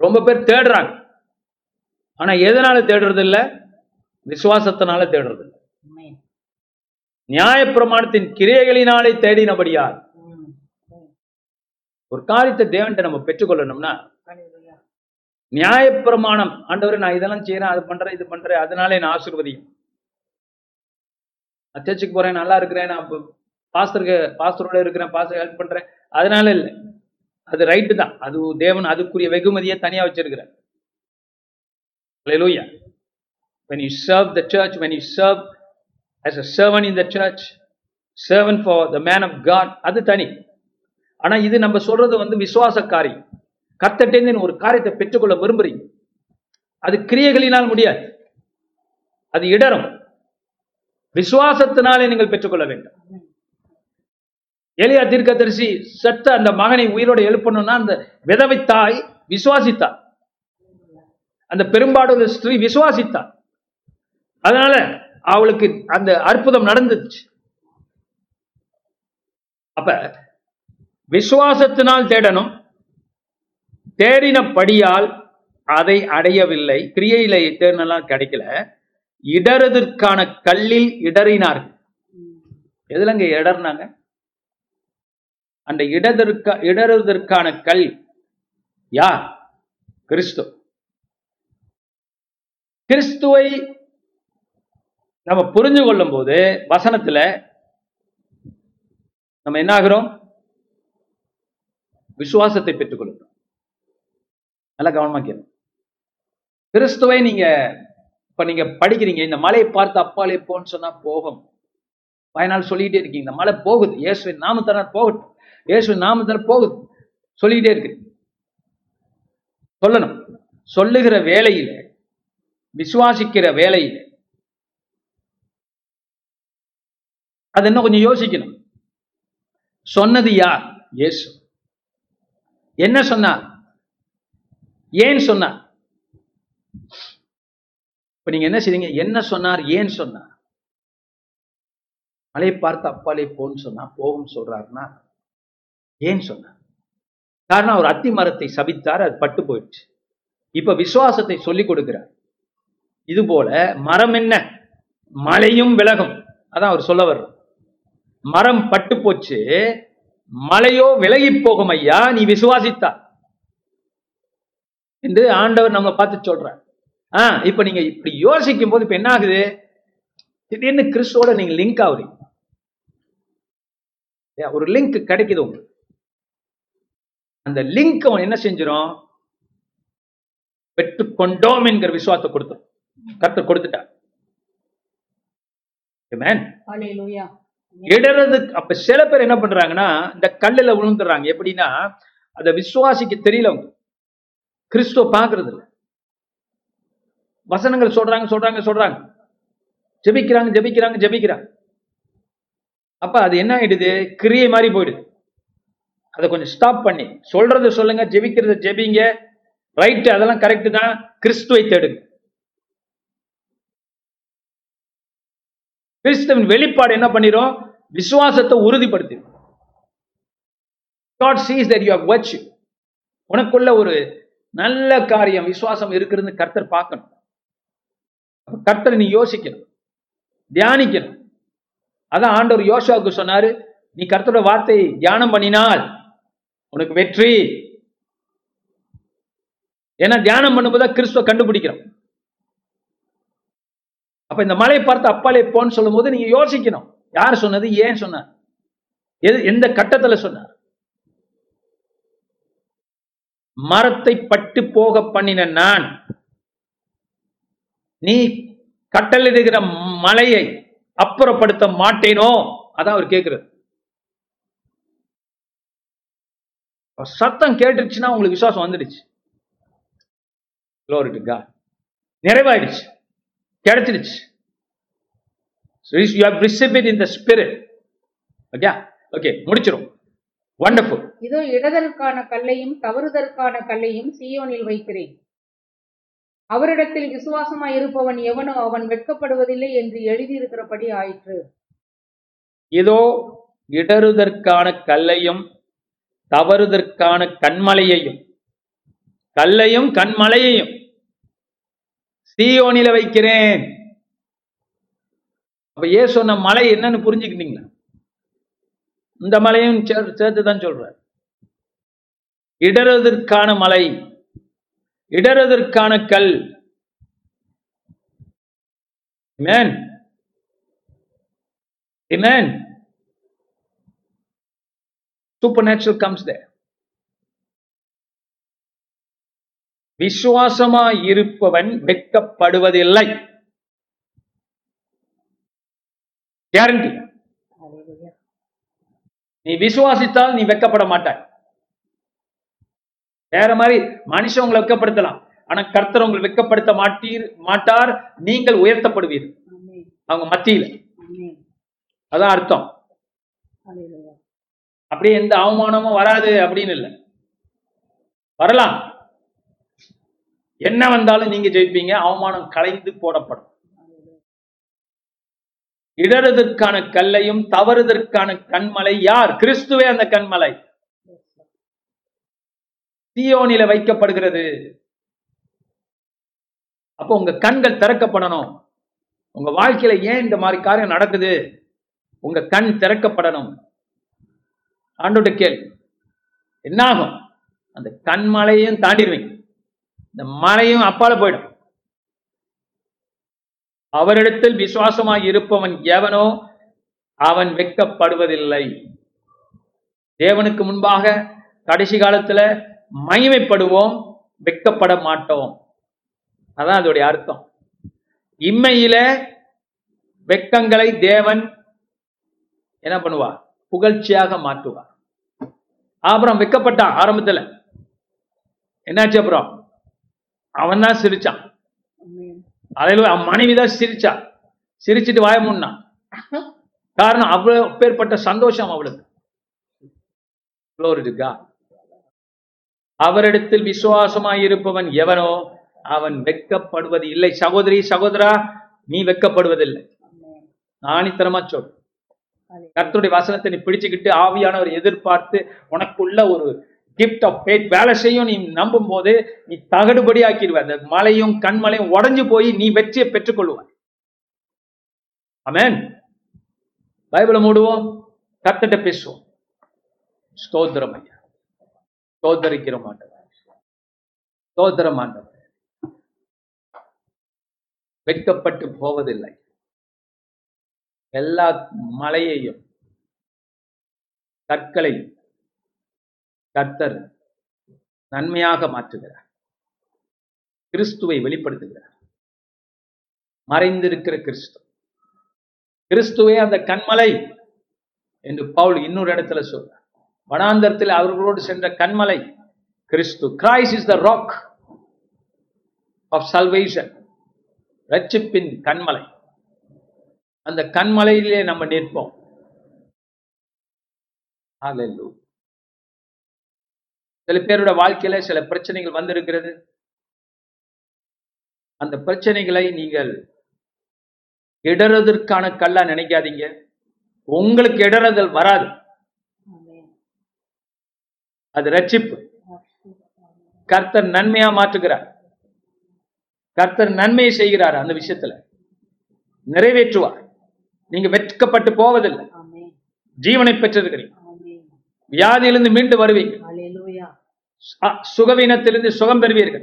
ரொம்ப பேர் தேடுறாங்க ஆனா எதனால தேடுறது இல்ல விசுவாசத்தினால தேடுறது. நியாயப்பிரமாணத்தின் கிரியைகளினாலே. ம். ஒரு காரியத்தை தேவன்கிட்ட நம்ம பெற்றுக்கொள்ளணும்னா. நியாயப்பிரமாணம் ஆண்டவரே நான் இதெல்லாம் செய்யறேன் அது பண்றேன் இது பண்றேன் அதனாலே நான் ஆசீர்வதியும் நான் சர்ச்சுக்கு போறேன் நல்லா இருக்கிறேன் நான் பாஸ்டருக்கு பாஸ்டரோட இருக்கிறேன் பாஸ்டர் ஹெல்ப் பண்றேன். அதனால இல்லை. அது ரைட்டு தான். அது தேவன் அதுக்குரிய வெகுமதியை தனியா வச்சிருக்கிறேன் Hallelujah. When you serve the church, when you serve as a servant in the church, servant for the man of God, அது தனி. ஆனா இது நம்ம சொல்றது வந்து விசுவாச காரியம் கத்தட்டேந்து ஒரு காரியத்தை பெற்றுக்கொள்ள விரும்புறீங்க. அது கிரியைகளினால் முடியாது. அது இடரும் விசுவாசத்தினாலே நீங்கள் பெற்றுக்கொள்ள வேண்டும். எலியா தீர்க்கதரிசி செத்த அந்த மகனை உயிரோட எழுப்பணும்னா அந்த விதவை தாய் விசுவாசித்தார் அந்த பெரும்பாடு ஸ்திரீ விசுவாசித்தார் அதனால அவளுக்கு அந்த அற்புதம் நடந்துச்சு. அப்ப விசுவாசத்தினால் தேடணும். தேடினபடியால் அதை அடையவில்லை. கிரியையில தேடினலாம் கிடைக்கல. இடறுதற்கான கல்லில் இடறினார்கள் எதுலங்க இடர்னாங்க? அந்த இடதற்க இடறுவதற்கான கல் யார்? கிறிஸ்து. கிறிஸ்துவை நம்ம புரிஞ்சு கொள்ளும் போது வசனத்துல நம்ம என்ன ஆகிறோம் விசுவாசத்தை பெற்றுக்கொள்கிறோம் நல்லா கவனமா கேளுங்க. கிறிஸ்துவை நீங்க இப்ப நீங்க படிக்கிறீங்க இந்த மலையை பார்த்து அப்பாலே போன்னு சொன்னா போகும். பயனால் சொல்லிக்கிட்டே இருக்கீங்க இந்த மலை போகுது. இயேசுவின் நாமத்தினால போகட்டும். இயேசுவின் நாமத்தினால போகுது. சொல்லிக்கிட்டே இருக்கு. சொல்லணும். சொல்லுகிற வேலையில விசுவாசிக்கிற வேலையில அது இன்னும் கொஞ்சம் யோசிக்கணும். சொன்னது யார்? இயேசு. என்ன சொன்னார்? ஏன் சொன்னார்? இப்ப நீங்க என்ன செய்றீங்க? என்ன சொன்னார்? ஏன் சொன்னார்? மலையை பார்த்து அப்பாலே போன்னு சொன்னா போகும் சொல்றாருன்னா ஏன் சொன்னார்? காரணம் அவர் அத்தி மரத்தை சபித்தார் அது பட்டு போயிடுச்சு. இப்ப விசுவாசத்தை சொல்லிக் கொடுக்கிறார். இது போல மரம் என்ன? மலையும் விலகும். அதான் அவர் சொல்ல வர்ற மரம் பட்டு போச்சு மலையோ விலகி போகும் ஐயா நீ விசுவாசித்தா. என்று ஆண்டவர் நம்ம பார்த்து சொல்றார். ஆ இப்ப நீங்க இப்படி யோசிக்கும் போது இப்ப என்ன ஆகுது திடீர்னு கிறிஸ்துவோட நீங்க லிங்க் ஆகுறீங்க. ஒரு லிங்க் கிடைக்குது உங்களுக்கு. அந்த லிங்க் அவன் என்ன செஞ்சிரும்? பெற்றுக்கொண்டோம் என்கிற விசுவாசத்தை கொடுத்தோம் கர்த்தர் கொடுத்துட்டார். ஹalleluya. இடறது அப்ப சில பேர் என்ன பண்றாங்கன்னா இந்த கல்லுல விழுந்துடுறாங்க. எப்படின்னா அத விசுவாசிக்க தெரியல அவங்க. கிறிஸ்துவ பாக்குறது இல்ல வசனங்கள் சொல்றாங்க சொல்றாங்க சொல்றாங்க. ஜெபிக்கிறாங்க ஜெபிக்கிறாங்க ஜெபிக்கிறாங்க. அப்ப அது என்ன ஆயிடுது? கிரியை மாதிரி போயிடுது. அதை கொஞ்சம் ஸ்டாப் பண்ணி சொல்றத சொல்லுங்க ஜெபிக்கிறத ஜெபிங்க. ரைட் அதெல்லாம் கரெக்ட் தான். கிறிஸ்துவை தேடுங்க. கிறிஸ்துவின் வெளிப்பாடு என்ன பண்ணிரும்? விசுவாசத்தை உறுதிப்படுத்திடும் God sees that you have உனக்குள்ள ஒரு நல்ல காரியம் விசுவாசம் இருக்கிறது கர்த்தர் பார்க்கணும். கர்த்தரை நீ யோசிக்கணும். தியானிக்கணும். அதான் ஆண்டவர் யோசுவாவுக்கு சொன்னாரு நீ கர்த்தரோட வார்த்தையை தியானம் பண்ணினால் உனக்கு வெற்றி. ஏன்னா தியானம் பண்ணும்போது கிறிஸ்துவ கண்டுபிடிக்கிறோம். அப்ப இந்த மலையை பார்த்து அப்பாலே போன்னு சொல்லும் போது நீங்க யோசிக்கணும். யார் சொன்னது? ஏன் சொன்னார்? எது எந்த கட்டத்துல சொன்னார்? மரத்தை பட்டு போக பண்ணின நான். நீ கட்டளிடுகிற மலையை அப்புறப்படுத்த மாட்டேனோ? அதான் அவர் கேட்கிறது சத்தம் கேட்டுருச்சுன்னா உங்களுக்கு விசுவாசம் வந்துடுச்சு. நிறைவாயிடுச்சு. கிடைச்சிடுச்சு. You have receive it in the spirit okay okay முடிச்சிரும். Wonderful இதோ இடதற்கான கல்லையும் தவறுதற்கான கல்லையும் சியோனில் வைக்கிறேன். அவரிடத்தில் விசுவாசமாய் இருப்பவன் எவனோ அவன் வெட்கப்படுவதில்லை என்று எழுதியிருக்கிறபடி ஆயிற்று. இதோ இடறுதற்கான கல்லையும் தவறுதற்கான கண்மலையையும் கல்லையும் கண்மலையையும் சீயோனில வைக்கிறேன். அப்ப ஏ சொன்ன மலை என்னன்னு புரிஞ்சுக்கிட்டீங்களா? இந்த மலையும் சேர்- சேர்த்து தான் சொல்ற இடறுதற்கான மலை. இடறுவதற்கான கல் Amen. Amen. Supernatural comes there. விசுவாசமாய் இருப்பவன் வெட்கப்படுவதில்லை கேரண்டி நீ விசுவாசித்தால் நீ வெட்கப்பட மாட்டாய் வேற மாதிரி மனுஷன் உங்களை வெட்கப்படுத்தலாம். ஆனா கர்த்தர் உங்களை வெட்கப்படுத்த மாட்டீர் மாட்டார் நீங்கள் உயர்த்தப்படுவீர்கள் ஆமென். அவங்க மத்தியில. அதான் அர்த்தம். அப்படியே எந்த அவமானமும் வராது அப்படின்னு இல்லை. வரலாம். என்ன வந்தாலும் நீங்க ஜெயிப்பீங்க. அவமானம் கலைந்து போடப்படும். இடறுதற்கான கல்லையும் தவறுதற்கான கண்மலை யார்? கிறிஸ்துவே அந்த கண்மலை. சியோனில வைக்கப்படுகிறது. அப்போ உங்க கண்கள் திறக்கப்படணும். உங்க வாழ்க்கையில ஏன் இந்த மாதிரி காரியம் நடக்குது? உங்க கண் திறக்கப்படணும். ஆண்டோட கேள். என்னாகும்? அந்த கண்மலையும் தாண்டிடுவீங்க. இந்த மலையும் அப்பால போயிடும். அவரிடத்தில் விசுவாசமாய் இருப்பவன் எவனோ அவன் வெட்கப்படுவதில்லை. தேவனுக்கு முன்பாக கடைசி காலத்துல மகிமைப்படுவோம் வெட்கப்பட மாட்டோம் அதான் அதோடைய அர்த்தம். இம்மையில வெட்கங்களை தேவன் என்ன பண்ணுவார்? புகழ்ச்சியாக மாற்றுவார். அப்புறம் வெட்கப்பட்டான் ஆரம்பத்துல. என்னாச்சு அப்புறம்? அவன் தான் சிரிச்சான் அதில் மனைவி தான் சிரிச்சா சிரிச்சிட்டு வாய முன்னான் காரணம் அவ்வளவு பேர்பட்ட சந்தோஷம் அவளுக்கு. அவரிடத்தில் விசுவாசமாய் இருப்பவன் எவனோ அவன் வெட்கப்படுவது இல்லை. சகோதரி சகோதரா நீ வெட்கப்படுவதில்லை ஆமென். ஆணித்தரமா சொல். கர்த்தருடைய வசனத்தை நீ பிடிச்சுக்கிட்டு ஆவியானவர் எதிர்பார்த்து உனக்குள்ள ஒரு கிஃப்ட் ஆஃப் ஃபேத் வேலை செய்யும் நீ நம்பும் போது நீ தகடுபடி ஆக்கிடுவ அந்த மலையும் கண்மலையும் உடைஞ்சு போய் நீ வெற்றியை பெற்றுக்கொள்வாய். ஆமென். பைபிளை மூடுவோம் கர்த்தட்ட பேசுவோம். ஸ்தோத்திரம் ஐயா. ஸ்தோத்தரிக்கிற மாட்டவர் ஸ்தோத்திரம் ஆண்டவர் வெட்கப்பட்டு போவதில்லை. எல்லா மலையையும் கற்களையும் கர்த்தர் நன்மையாக மாற்றுகிறார். கிறிஸ்துவை வெளிப்படுத்துகிறார். மறைந்திருக்கிற கிறிஸ்து. கிறிஸ்துவே அந்த கண்மலை என்று பவுல் இன்னொரு இடத்துல சொல்றார். வனாந்தரத்தில் அவர்களோடு சென்ற கண்மலை கிறிஸ்து. Christ is the rock of salvation ரட்சிப்பின் கண்மலை. அந்த கண்மலையிலே நம்ம நிற்போம். சில பேரோட வாழ்க்கையில சில பிரச்சனைகள் வந்திருக்கிறது. அந்த பிரச்சனைகளை நீங்கள் இடறதற்கான கல்லா நினைக்காதீங்க. உங்களுக்கு இடறுதல் வராது. அது ரட்சிப்பு. கர்த்தர் நன்மையா மாற்றுகிறார். கர்த்தர் நன்மையை செய்கிறார் அந்த விஷயத்துல. நிறைவேற்றுவார். நீங்க வெட்கப்பட்டு போவதில்லை. ஜீவனை பெற்றிருக்கிறீங்க வியாதியிலிருந்து மீண்டு வருவீங்க சுகவீனத்திலிருந்து சுகம் பெறுவீர்கள்.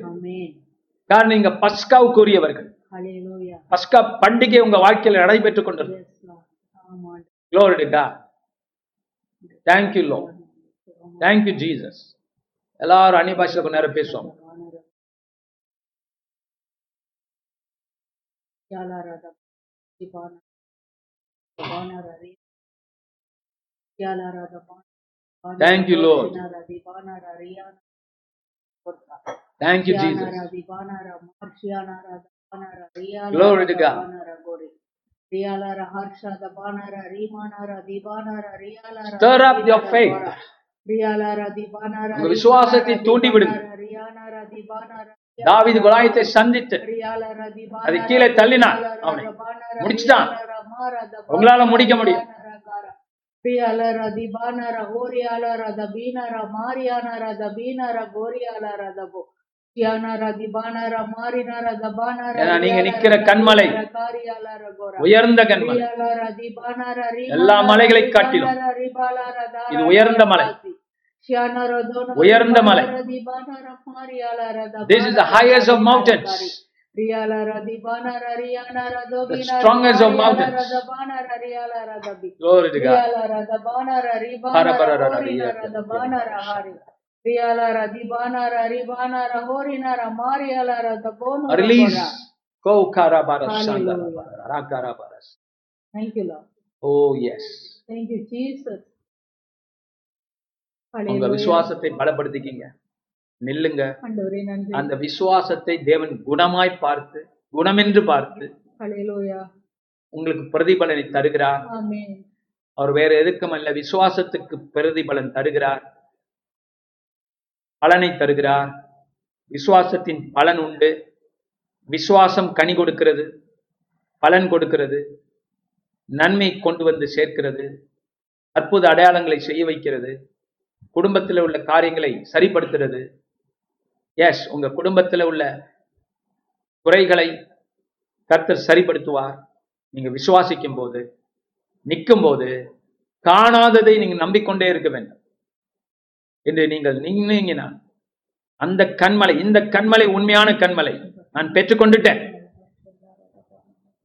காரணம் நீங்க பஸ்காவுக்குரியவர்கள். பஸ்கா பண்டிகை உங்க வாழ்க்கையில் நடைபெற்றுக் கொண்டிருக்கு yes lord. Amen Glory to God. Thank you, Lord. Thank you, Jesus. எல்லாரும் அந்நிய பாஷையில கொஞ்ச நேரம் பேசுவோம் Yalarada Dibana Dibana Rari Yalarada Thank you, Lord. Dibana Rariana Thank you, Jesus. Yanara Dibana Marshiana Dibana Riala Glory to God. Gori Riala Harsha Dibana Rimana Dibana Riala Stir up your faith. உங்க விசுவாசத்தை தூண்டி விடுங்க. தாவீது குலாயத்தை சந்தித்து அது கீழே தள்ளினான் அவனை. முடிச்சிட்டான். உங்களால முடிக்க முடியும். பிரியாலர திபானர ஓரியாலர தபீனர மாரியானர தபீனர கோரியாலர தபோ நீங்க நிக்கிற கண்மலை. உயர்ந்த கண்மலை எல்லா மலைகளை காட்டிலும் இது உயர்ந்த மலை. உயர்ந்த மலை. the ரியாலாரா mountains. தாரி. ரியாலாரா திபானாரா ரியானாரா தோபினாரா strongest of mountains. Glory to God. Release. Go karabaras, rakarabaras. Thank you, Lord. Oh yes. Thank you, Jesus. உங்க. விசுவாசத்தை பலப்படுத்திக்கிங்க நில்லுங்க அந்த விசுவாசத்தை தேவன் குணமாய் பார்த்து குணமென்று பார்த்து Hallelujah. உங்களுக்கு பிரதிபலனை தருகிறார். அவர் வேற எதுக்கும் அல்ல விசுவாசத்துக்கு பிரதிபலன் தருகிறார் பலனை தருகிறார். விசுவாசத்தின் பலன் உண்டு. விசுவாசம் கனி கொடுக்கிறது. பலன் கொடுக்கிறது. நன்மை கொண்டு வந்து சேர்க்கிறது. அற்புத அடையாளங்களை செய்ய வைக்கிறது. குடும்பத்தில் உள்ள காரியங்களை சரிப்படுத்துறது. எஸ் உங்க குடும்பத்தில் உள்ள குறைகளை கர்த்தர் சரிப்படுத்துவார். நீங்க விசுவாசிக்கும் போது நிற்கும் போது காணாததை நீங்க நம்பிக்கொண்டே இருக்க வேண்டும். என்று நீங்கள் நீங்கினா அந்த கண்மலை இந்த கண்மலை உண்மையான கண்மலை நான் பெற்றுக்கொண்டுட்டேன்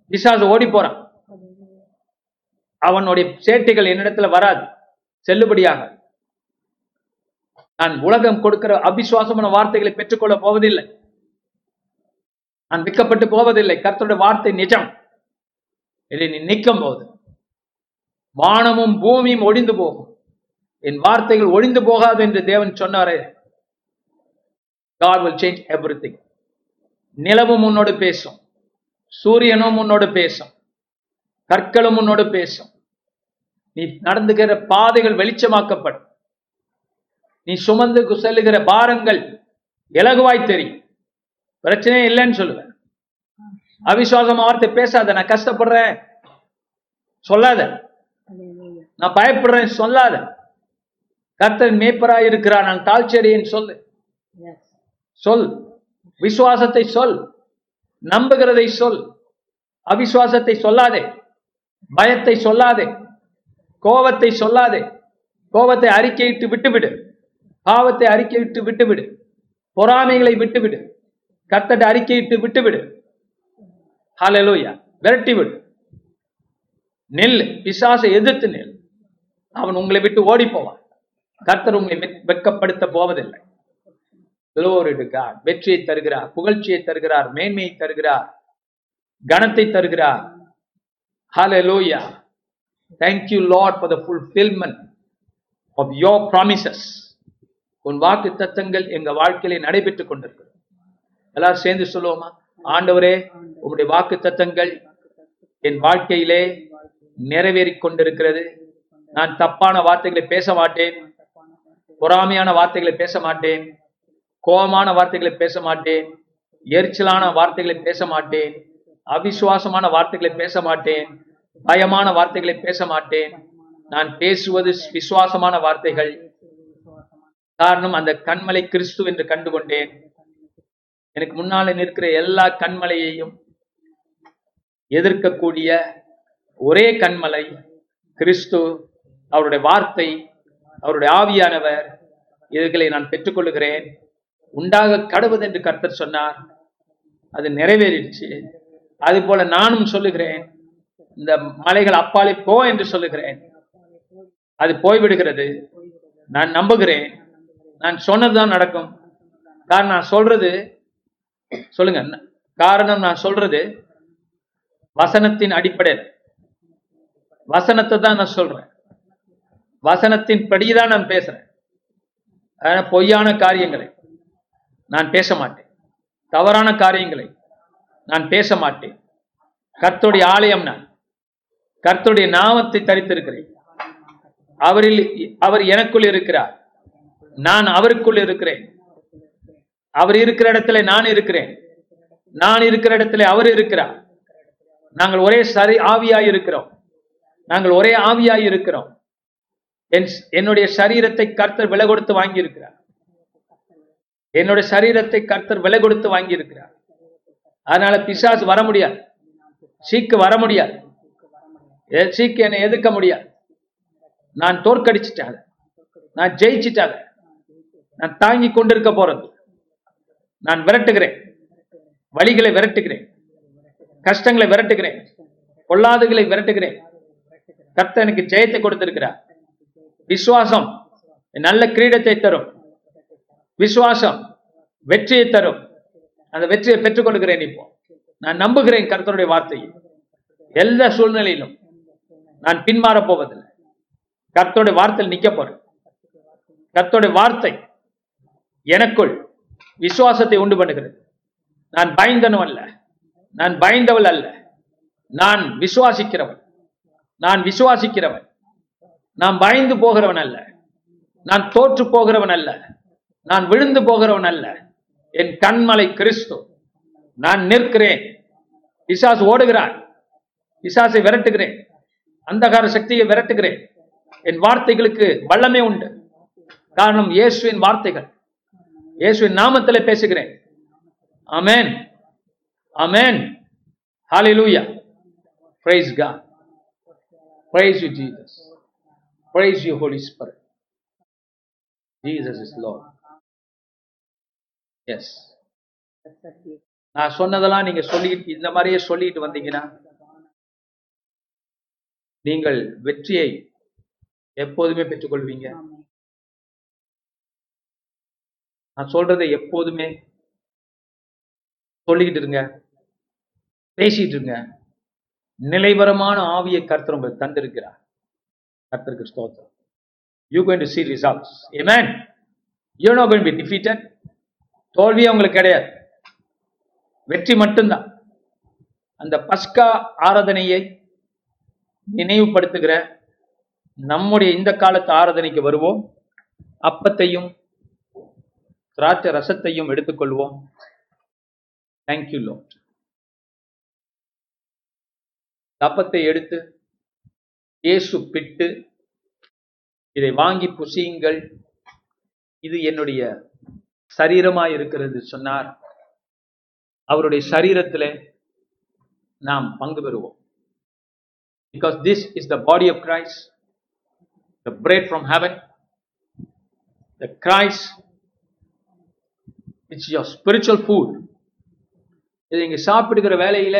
பிசாசு ஓடி போறான். அவனுடைய சேட்டைகள் என்னிடத்துல வராது. செல்லுபடியாக. நான் உலகம் கொடுக்கிற அபிசுவாசமான வார்த்தைகளை பெற்றுக்கொள்ள போவதில்லை. நான் விற்கப்பட்டு போவதில்லை. கர்த்தருடைய வார்த்தை நிஜம். இதை நீ நிற்கும் போது வானமும் பூமியும் ஒடிந்து போகும். என் வார்த்தைகள் ஒழிந்து போகாது என்று தேவன் சொன்னாரே. God will change everything நிலவும் உன்னோடு பேசும். சூரியனும் உன்னோடு பேசும். கற்களும் உன்னோடு பேசும். நீ நடந்துகிற பாதைகள் வெளிச்சமாக்கப்படும். நீ சுமந்து செல்லுகிற பாரங்கள் இலகுவாய் தெரியும். பிரச்சனையே இல்லைன்னு சொல்லுவேன். அவிசுவாசமா வார்த்தை பேசாத நான் கஷ்டப்படுறேன். சொல்லாத. நான் பயப்படுறேன் சொல்லாத. கர்த்தர் மேய்ப்பராய் இருக்கிறார் நான் தாழ்ச்செடியேன் சொல்லு. சொல். விசுவாசத்தை சொல். நம்புகிறதை சொல். அவிசுவாசத்தை சொல்லாதே. பயத்தை சொல்லாதே. கோபத்தை சொல்லாதே. கோபத்தை அறிக்கையிட்டு விட்டுவிடு. பாவத்தை அறிக்கையிட்டு விட்டுவிடு. பொறாமைகளை விட்டுவிடு. கர்த்தட்ட அறிக்கையிட்டு விட்டுவிடு. ஹalleluya விரட்டி விடு. நெல் பிசாசை எதிர்த்து நெல் அவன் உங்களை விட்டு ஓடி போவான். கர்த்தர் உங்களை வெ- வெட்கப்படுத்த போவதில்லை வெற்றியை தருகிறார் புகழ்ச்சியை தருகிறார் மேன்மையை தருகிறார் கனத்தை தருகிறார். Hallelujah. Thank you Lord the the fulfillment of your உன் வாக்கு தத்தங்கள் எங்க வாழ்க்கையில நடைபெற்றுக் கொண்டிருக்கிறது. எல்லாரும் சேர்ந்து சொல்லுவோமா? ஆண்டவரே உங்களுடைய வாக்கு தத்தங்கள் என் வாழ்க்கையிலே நிறைவேறிக் கொண்டிருக்கிறது. நான் தப்பான வார்த்தைகளை பேச மாட்டேன். பொறாமையான வார்த்தைகளை பேச மாட்டேன். கோபமான வார்த்தைகளை பேச மாட்டேன். எரிச்சலான வார்த்தைகளை பேச மாட்டேன். அவிசுவாசமான வார்த்தைகளை பேச மாட்டேன். பயமான வார்த்தைகளை பேச மாட்டேன். நான் பேசுவது விசுவாசமான வார்த்தைகள். காரணம் அந்த கண்மலை கிறிஸ்து என்று கண்டுகொண்டேன். எனக்கு முன்னால நிற்கிற எல்லா கண்மலையையும் எதிர்க்கக்கூடிய ஒரே கண்மலை கிறிஸ்து. அவருடைய வார்த்தை அவருடைய ஆவியானவர் இதுகளை நான் பெற்றுக்கொள்கிறேன் உண்டாக கடவுது என்று கர்த்தர் சொன்னார். அது நிறைவேறிடுச்சு. அது போல நானும் சொல்லுகிறேன். இந்த மலைகள் அப்பாலே போ என்று சொல்லுகிறேன். அது போய்விடுகிறது. நான் நம்புகிறேன். நான் சொன்னதுதான் நடக்கும். காரணம் நான் சொல்றது சொல்லுங்க. காரணம் நான் சொல்றது வசனத்தின் அடிப்படையில். வசனத்தை தான் நான் சொல்றேன். வசனத்தின் படிதான் நான் பேசுறேன். ஆனா பொய்யான காரியங்களை நான் பேச மாட்டேன். தவறான காரியங்களை நான் பேச மாட்டேன். கர்த்தருடைய ஆலயம் நான். கர்த்தருடைய நாமத்தை தரித்திருக்கிறேன். அவரில் அவர் எனக்குள் இருக்கிறார். நான் அவருக்குள் இருக்கிறேன். அவர் இருக்கிற இடத்துல நான் இருக்கிறேன். நான் இருக்கிற இடத்துல அவர் இருக்கிறார். நாங்கள் ஒரே சரி ஆவியாய் இருக்கிறோம். நாங்கள் ஒரே ஆவியாய் இருக்கிறோம். என் என்னுடைய சரீரத்தை கர்த்தர் விலை கொடுத்து வாங்கியிருக்கிறார். என்னோட என்னுடைய சரீரத்தை கர்த்தர் விலை கொடுத்து வாங்கியிருக்கிறார். அதனால பிசாசு வர முடியாது. சீக்கு வர முடியாது. சீக்கு என்னை எதிர்க்க முடியாது. நான் தோற்கடிச்சிட்டாங்க. நான் ஜெயிச்சிட்டாங்க. நான் தாங்கி கொண்டிருக்க போறது. நான் விரட்டுகிறேன். வழிகளை விரட்டுகிறேன். கஷ்டங்களை விரட்டுகிறேன். பொல்லாதுகளை விரட்டுகிறேன். கர்த்தர் எனக்கு ஜெயத்தை கொடுத்திருக்கிறார். விசுவாசம். நல்ல கிரீடத்தை தரும். விசுவாசம் வெற்றியை தரும். அந்த வெற்றியை பெற்றுக்கொள்கிறேன் இப்போ. நான் நம்புகிறேன் கர்த்தருடைய வார்த்தையை. எல்லா சூழ்நிலையிலும் நான் பின்மாறப் போவதில்லை. கர்த்தருடைய வார்த்தையில் நிக்க போறேன். கர்த்தருடைய வார்த்தை எனக்குள் விசுவாசத்தை உண்டு பண்ணுகிறது. நான் பயந்தனும் அல்ல. நான் பயந்தவள் அல்ல. நான் விசுவாசிக்கிறவன். நான் விசுவாசிக்கிறவன். நான் பயந்து போகிறவன் அல்ல. நான் தோற்று போகிறவன் அல்ல. நான் விழுந்து போகிறவன் அல்ல. என் கண்மலை கிறிஸ்து. நான் நிற்கிறேன். பிசாசு ஓடுகிறான் பிசாசை விரட்டுகிறேன். அந்தகார சக்தியை விரட்டுகிறேன். என் வார்த்தைகளுக்கு வல்லமே உண்டு. காரணம் இயேசுவின் வார்த்தைகள். இயேசுவின் நாமத்தில் பேசுகிறேன். அமேன் ஆமென். ஹalleluya பிரைஸ் கா praise you Jesus praise you holy spirit. Jesus is lord. Yes நான் சொன்னதெல்லாம் நீங்க சொல்லி இந்த மாதிரியே சொல்லிட்டு வந்தீங்கன்னா நீங்கள் வெற்றியை எப்போதுமே பெற்றுக்கொள்வீங்க. நான் சொல்றதை எப்போதுமே சொல்லிக்கிட்டு இருங்க. பேசிட்டு இருங்க. நிலைவரமான ஆவியை கருத்து உங்களுக்கு தந்திருக்கிறார். கர்த்தருக்கு ஸ்தோத்திரம். You going to see results amen you no going be defeated தோல்வியே உங்களுக்கு கிடையாது. வெற்றி மட்டும்தான். அந்த பஸ்கா ஆராதனையை நினைவுபடுத்துகிற நம்முடைய இந்த காலத்து ஆராதனைக்கு வருவோம். அப்பத்தையும் திராட்சை ரசத்தையும் எடுத்துக்கொள்வோம். தேங்க்யூ லோ அப்பத்தை எடுத்து இயேசு பிட்டு இதை வாங்கி புசியுங்கள். இது என்னுடைய சரீரமாய் இருக்கிறது சொன்னார். அவருடைய சரீரத்தில் நாம் பங்கு பெறுவோம். Because this is the body of Christ the bread from heaven the Christ it's your spiritual food இதை இங்கே சாப்பிடுகிற வேலையில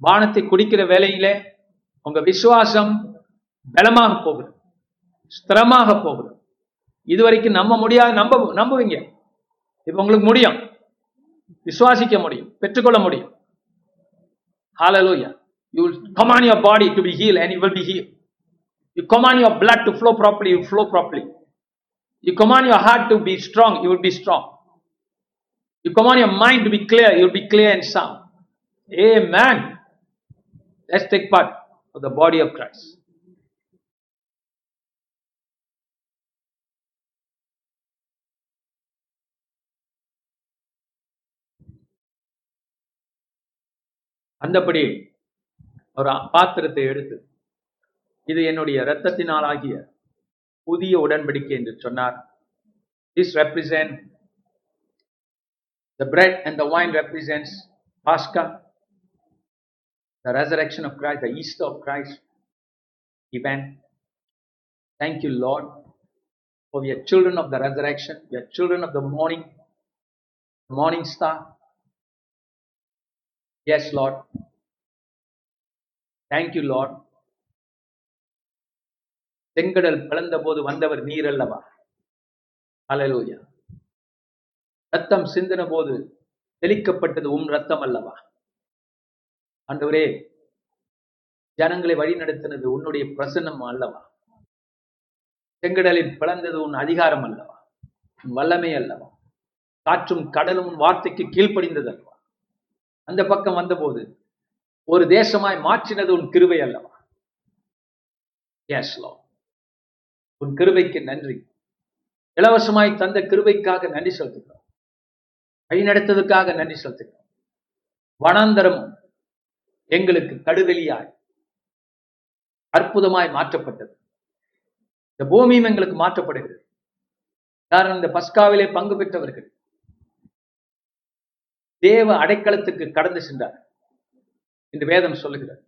வானத்தை குடிக்கிற வேலையில உங்க விசுவாசம் பலமாக போகுது ஸ்திரமாக போகுது இதுவரைக்கும் நம்ம முடியாது நம்ப நம்புவீங்க இப்போ உங்களுக்கு முடியும் விசுவாசிக்க முடியும் பெற்றுக்கொள்ள முடியும் hallelujah you command your body to be heal and you be heal you command your to flow properly flow properly you command your heart to be strong you be strong you command your mind be clear you be clear and sang amen let's take the body of Christ அந்தபடி ஒரு பாத்திரத்தை எடுத்து இது என்னுடைய இரத்தத்தினால் ஆகிய புதிய உடன்படிக்கை என்று சொன்னார் this represent the bread and the wine represents Pascha, the resurrection of Christ, the Easter of Christ event. Thank you, Lord, for we are children of the resurrection, we are children of the morning, morning star. Yes, Lord. Thank you Lord செங்கடல் பிளந்த போது வந்தவர் நீர் அல்லவா அலலூயா ரத்தம் சிந்தின போது தெளிக்கப்பட்டது உம் ரத்தம் அல்லவா ஆண்டவரே ஜனங்களை வழிநடத்தினது உன்னுடைய பிரசன்னம் அல்லவா? செங்கடலில் பிளந்தது உன் அதிகாரம் அல்லவா? உன் வல்லமை அல்லவா? காற்றும் கடலும் உன் வார்த்தைக்கு கீழ்ப்படிந்தது அல்லவா? அந்த பக்கம் வந்தபோது ஒரு தேசமாய் மாற்றினது உன் கிருவை அல்லவா? உன் கிருபைக்கு நன்றி. இலவசமாய் தந்த கிருபைக்காக நன்றி செலுத்துகிறோம். வழிநடத்ததுக்காக நன்றி செலுத்துகிறோம். வனாந்தரம் எங்களுக்கு கடுவெளியாய் அற்புதமாய் மாற்றப்பட்டது. இந்த பூமியும் எங்களுக்கு மாற்றப்படுகிறது. காரணம் இந்த பஸ்காவிலே பங்கு பெற்றவர்கள் தேவ அடைக்கலத்துக்கு கடந்து சென்றார் என்று வேதம் சொல்லுகிறார்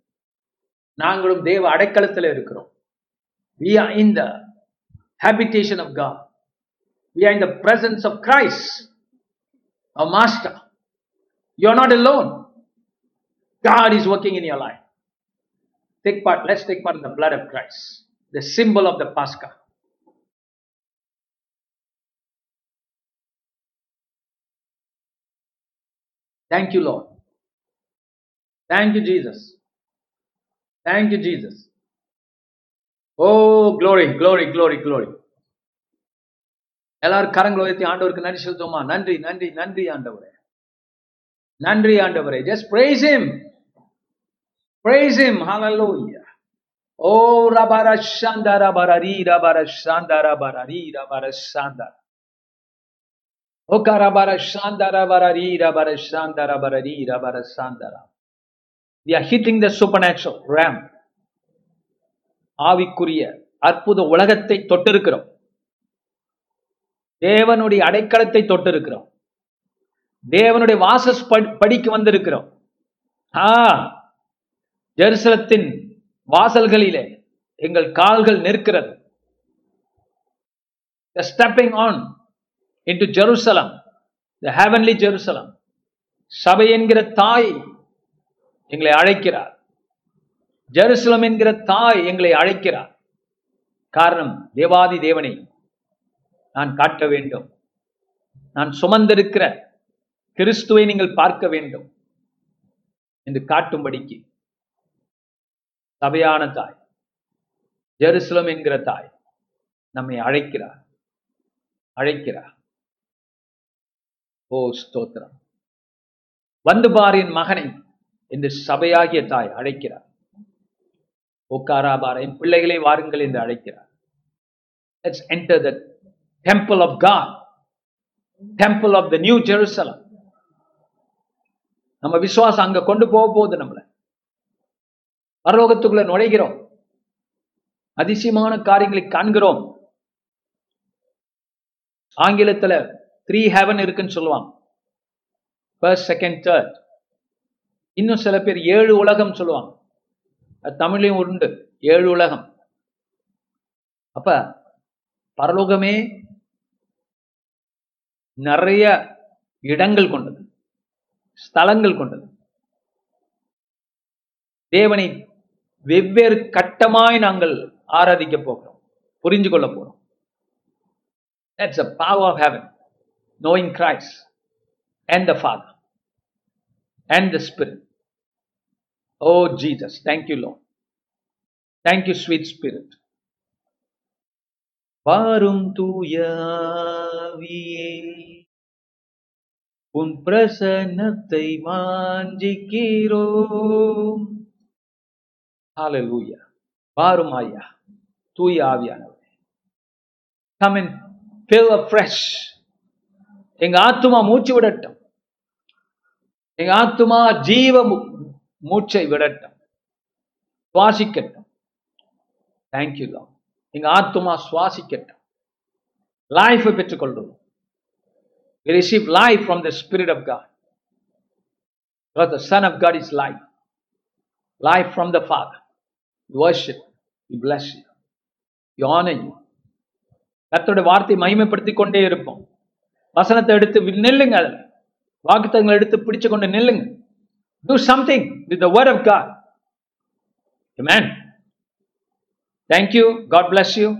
நாங்களும் தேவ அடைக்கலத்தில் இருக்கிறோம் we are in the habitation of God we are in the presence of Christ our master you are not alone God is working in your life take part let's take part in the blood of Christ the symbol of the பாஸ்கா Thank you, Lord. Thank you, Jesus. Thank you, Jesus. Oh, glory, glory, glory, glory. எல்லாரும் கரங்களை உயர்த்தி ஆண்டவருக்கு நன்றி செலுத்துவோமா நன்றி நன்றி நன்றி ஆண்டவரே நன்றி ஆண்டவரே just praise him praise him hallelujah oh rabara shandara barari rabara shandara barari rabara shandara We are hitting the supernatural realm. ஆவிக்குரிய அற்புத உலகத்தை தொட்டிருக்கிறோம். தேவனுடைய அடைக்கலத்தை தொட்டிருக்கிறோம். தேவனுடைய வாசஸ் படிக்கு வந்திருக்கிறோம். ஆ ஜெருசலத்தின் வாசல்களிலே எங்கள் கால்கள் நிற்கிறது. Stepping on into Jerusalem the heavenly Jerusalem சபை என்கிற தாய் எங்களை அழைக்கிறார். ஜெருசலம் என்கிற தாய் எங்களை அழைக்கிறார். காரணம் தேவாதி தேவனை நான் காட்ட வேண்டும். நான் சுமந்திருக்கிற கிறிஸ்துவை நீங்கள் பார்க்க வேண்டும் என்று காட்டும்படிக்கு சபையான தாய் ஜெருசலம் என்கிற தாய் நம்மை அழைக்கிறார். அழைக்கிறார். ஓ ஸ்தோத்திரம். வந்து பார் என் மகனை என்று சபையாகிய தாய் அழைக்கிறார். ஓக்காராபார என் பிள்ளைகளை வாருங்கள் என்று அழைக்கிறார். Let's enter the temple of God temple of the new Jerusalem நம்ம விசுவாசம் அங்க கொண்டு போக போகுது நம்மளை. பரலோகத்துக்குள்ள நுழைகிறோம். அதிசயமான காரியங்களை காண்கிறோம். ஆங்கிலத்துல த்ரீ ஹெவன் இருக்குன்னு சொல்லுவாங்க. ஃபர்ஸ்ட் செகண்ட் தேர்ட் இன்னும் சில பேர் ஏழு உலகம் சொல்லுவாங்க. அது தமிழையும் உண்டு. ஏழு உலகம். அப்ப பரலோகமே நிறைய இடங்கள் கொண்டது. ஸ்தலங்கள் கொண்டது. தேவனை வெவ்வேறு கட்டமாய் நாங்கள் ஆராதிக்க போகிறோம். புரிஞ்சு கொள்ள போறோம் That's a power of knowing Christ and the Father and the Spirit. Oh, Jesus, thank you, Lord. Thank you, sweet Spirit. வாரும் தூயாவியே உன் பிரசன்னத்தை வாஞ்சிக்கிறோம் ஹalleluya வாரும் ஐயா தூய ஆவியானவரே come and fill afresh எங்க ஆத்துமா மூச்சு விடட்டும் எங்க ஆத்துமா ஜீவ மூச்சை விடட்டும் சுவாசிக்கட்டும் தேங்க்யூ லா எங்க ஆத்துமா சுவாசிக்கட்டும் லைஃபை பெற்றுக்கொள்றோம் We receive life from the Spirit of God. Because the Son of God is life. Life from the Father. We worship. We bless you. We honor you. கத்தோட வார்த்தை மகிமைப்படுத்திக் கொண்டே இருப்போம் வசனத்தை எடுத்து வி- நில்லுங்க வாக்குத்தங்களை எடுத்து பிடிச்சு கொண்டு நில்லுங்க do something with the word of God. Amen. Thank God god you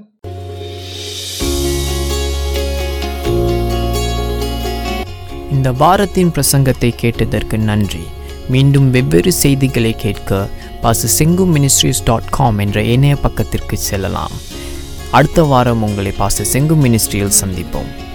இந்த வாரத்தின் பிரசங்கத்தை கேட்டதற்கு நன்றி. மீண்டும் வெவ்வேறு செய்திகளை கேட்க பாச செங்கு மினிஸ்ட்ரிஸ் டாட் காம் என்ற இணைய பக்கத்திற்கு செல்லலாம். அடுத்த வாரம் உங்களை பாச செங்கு மினிஸ்ட்ரியில் சந்திப்போம்.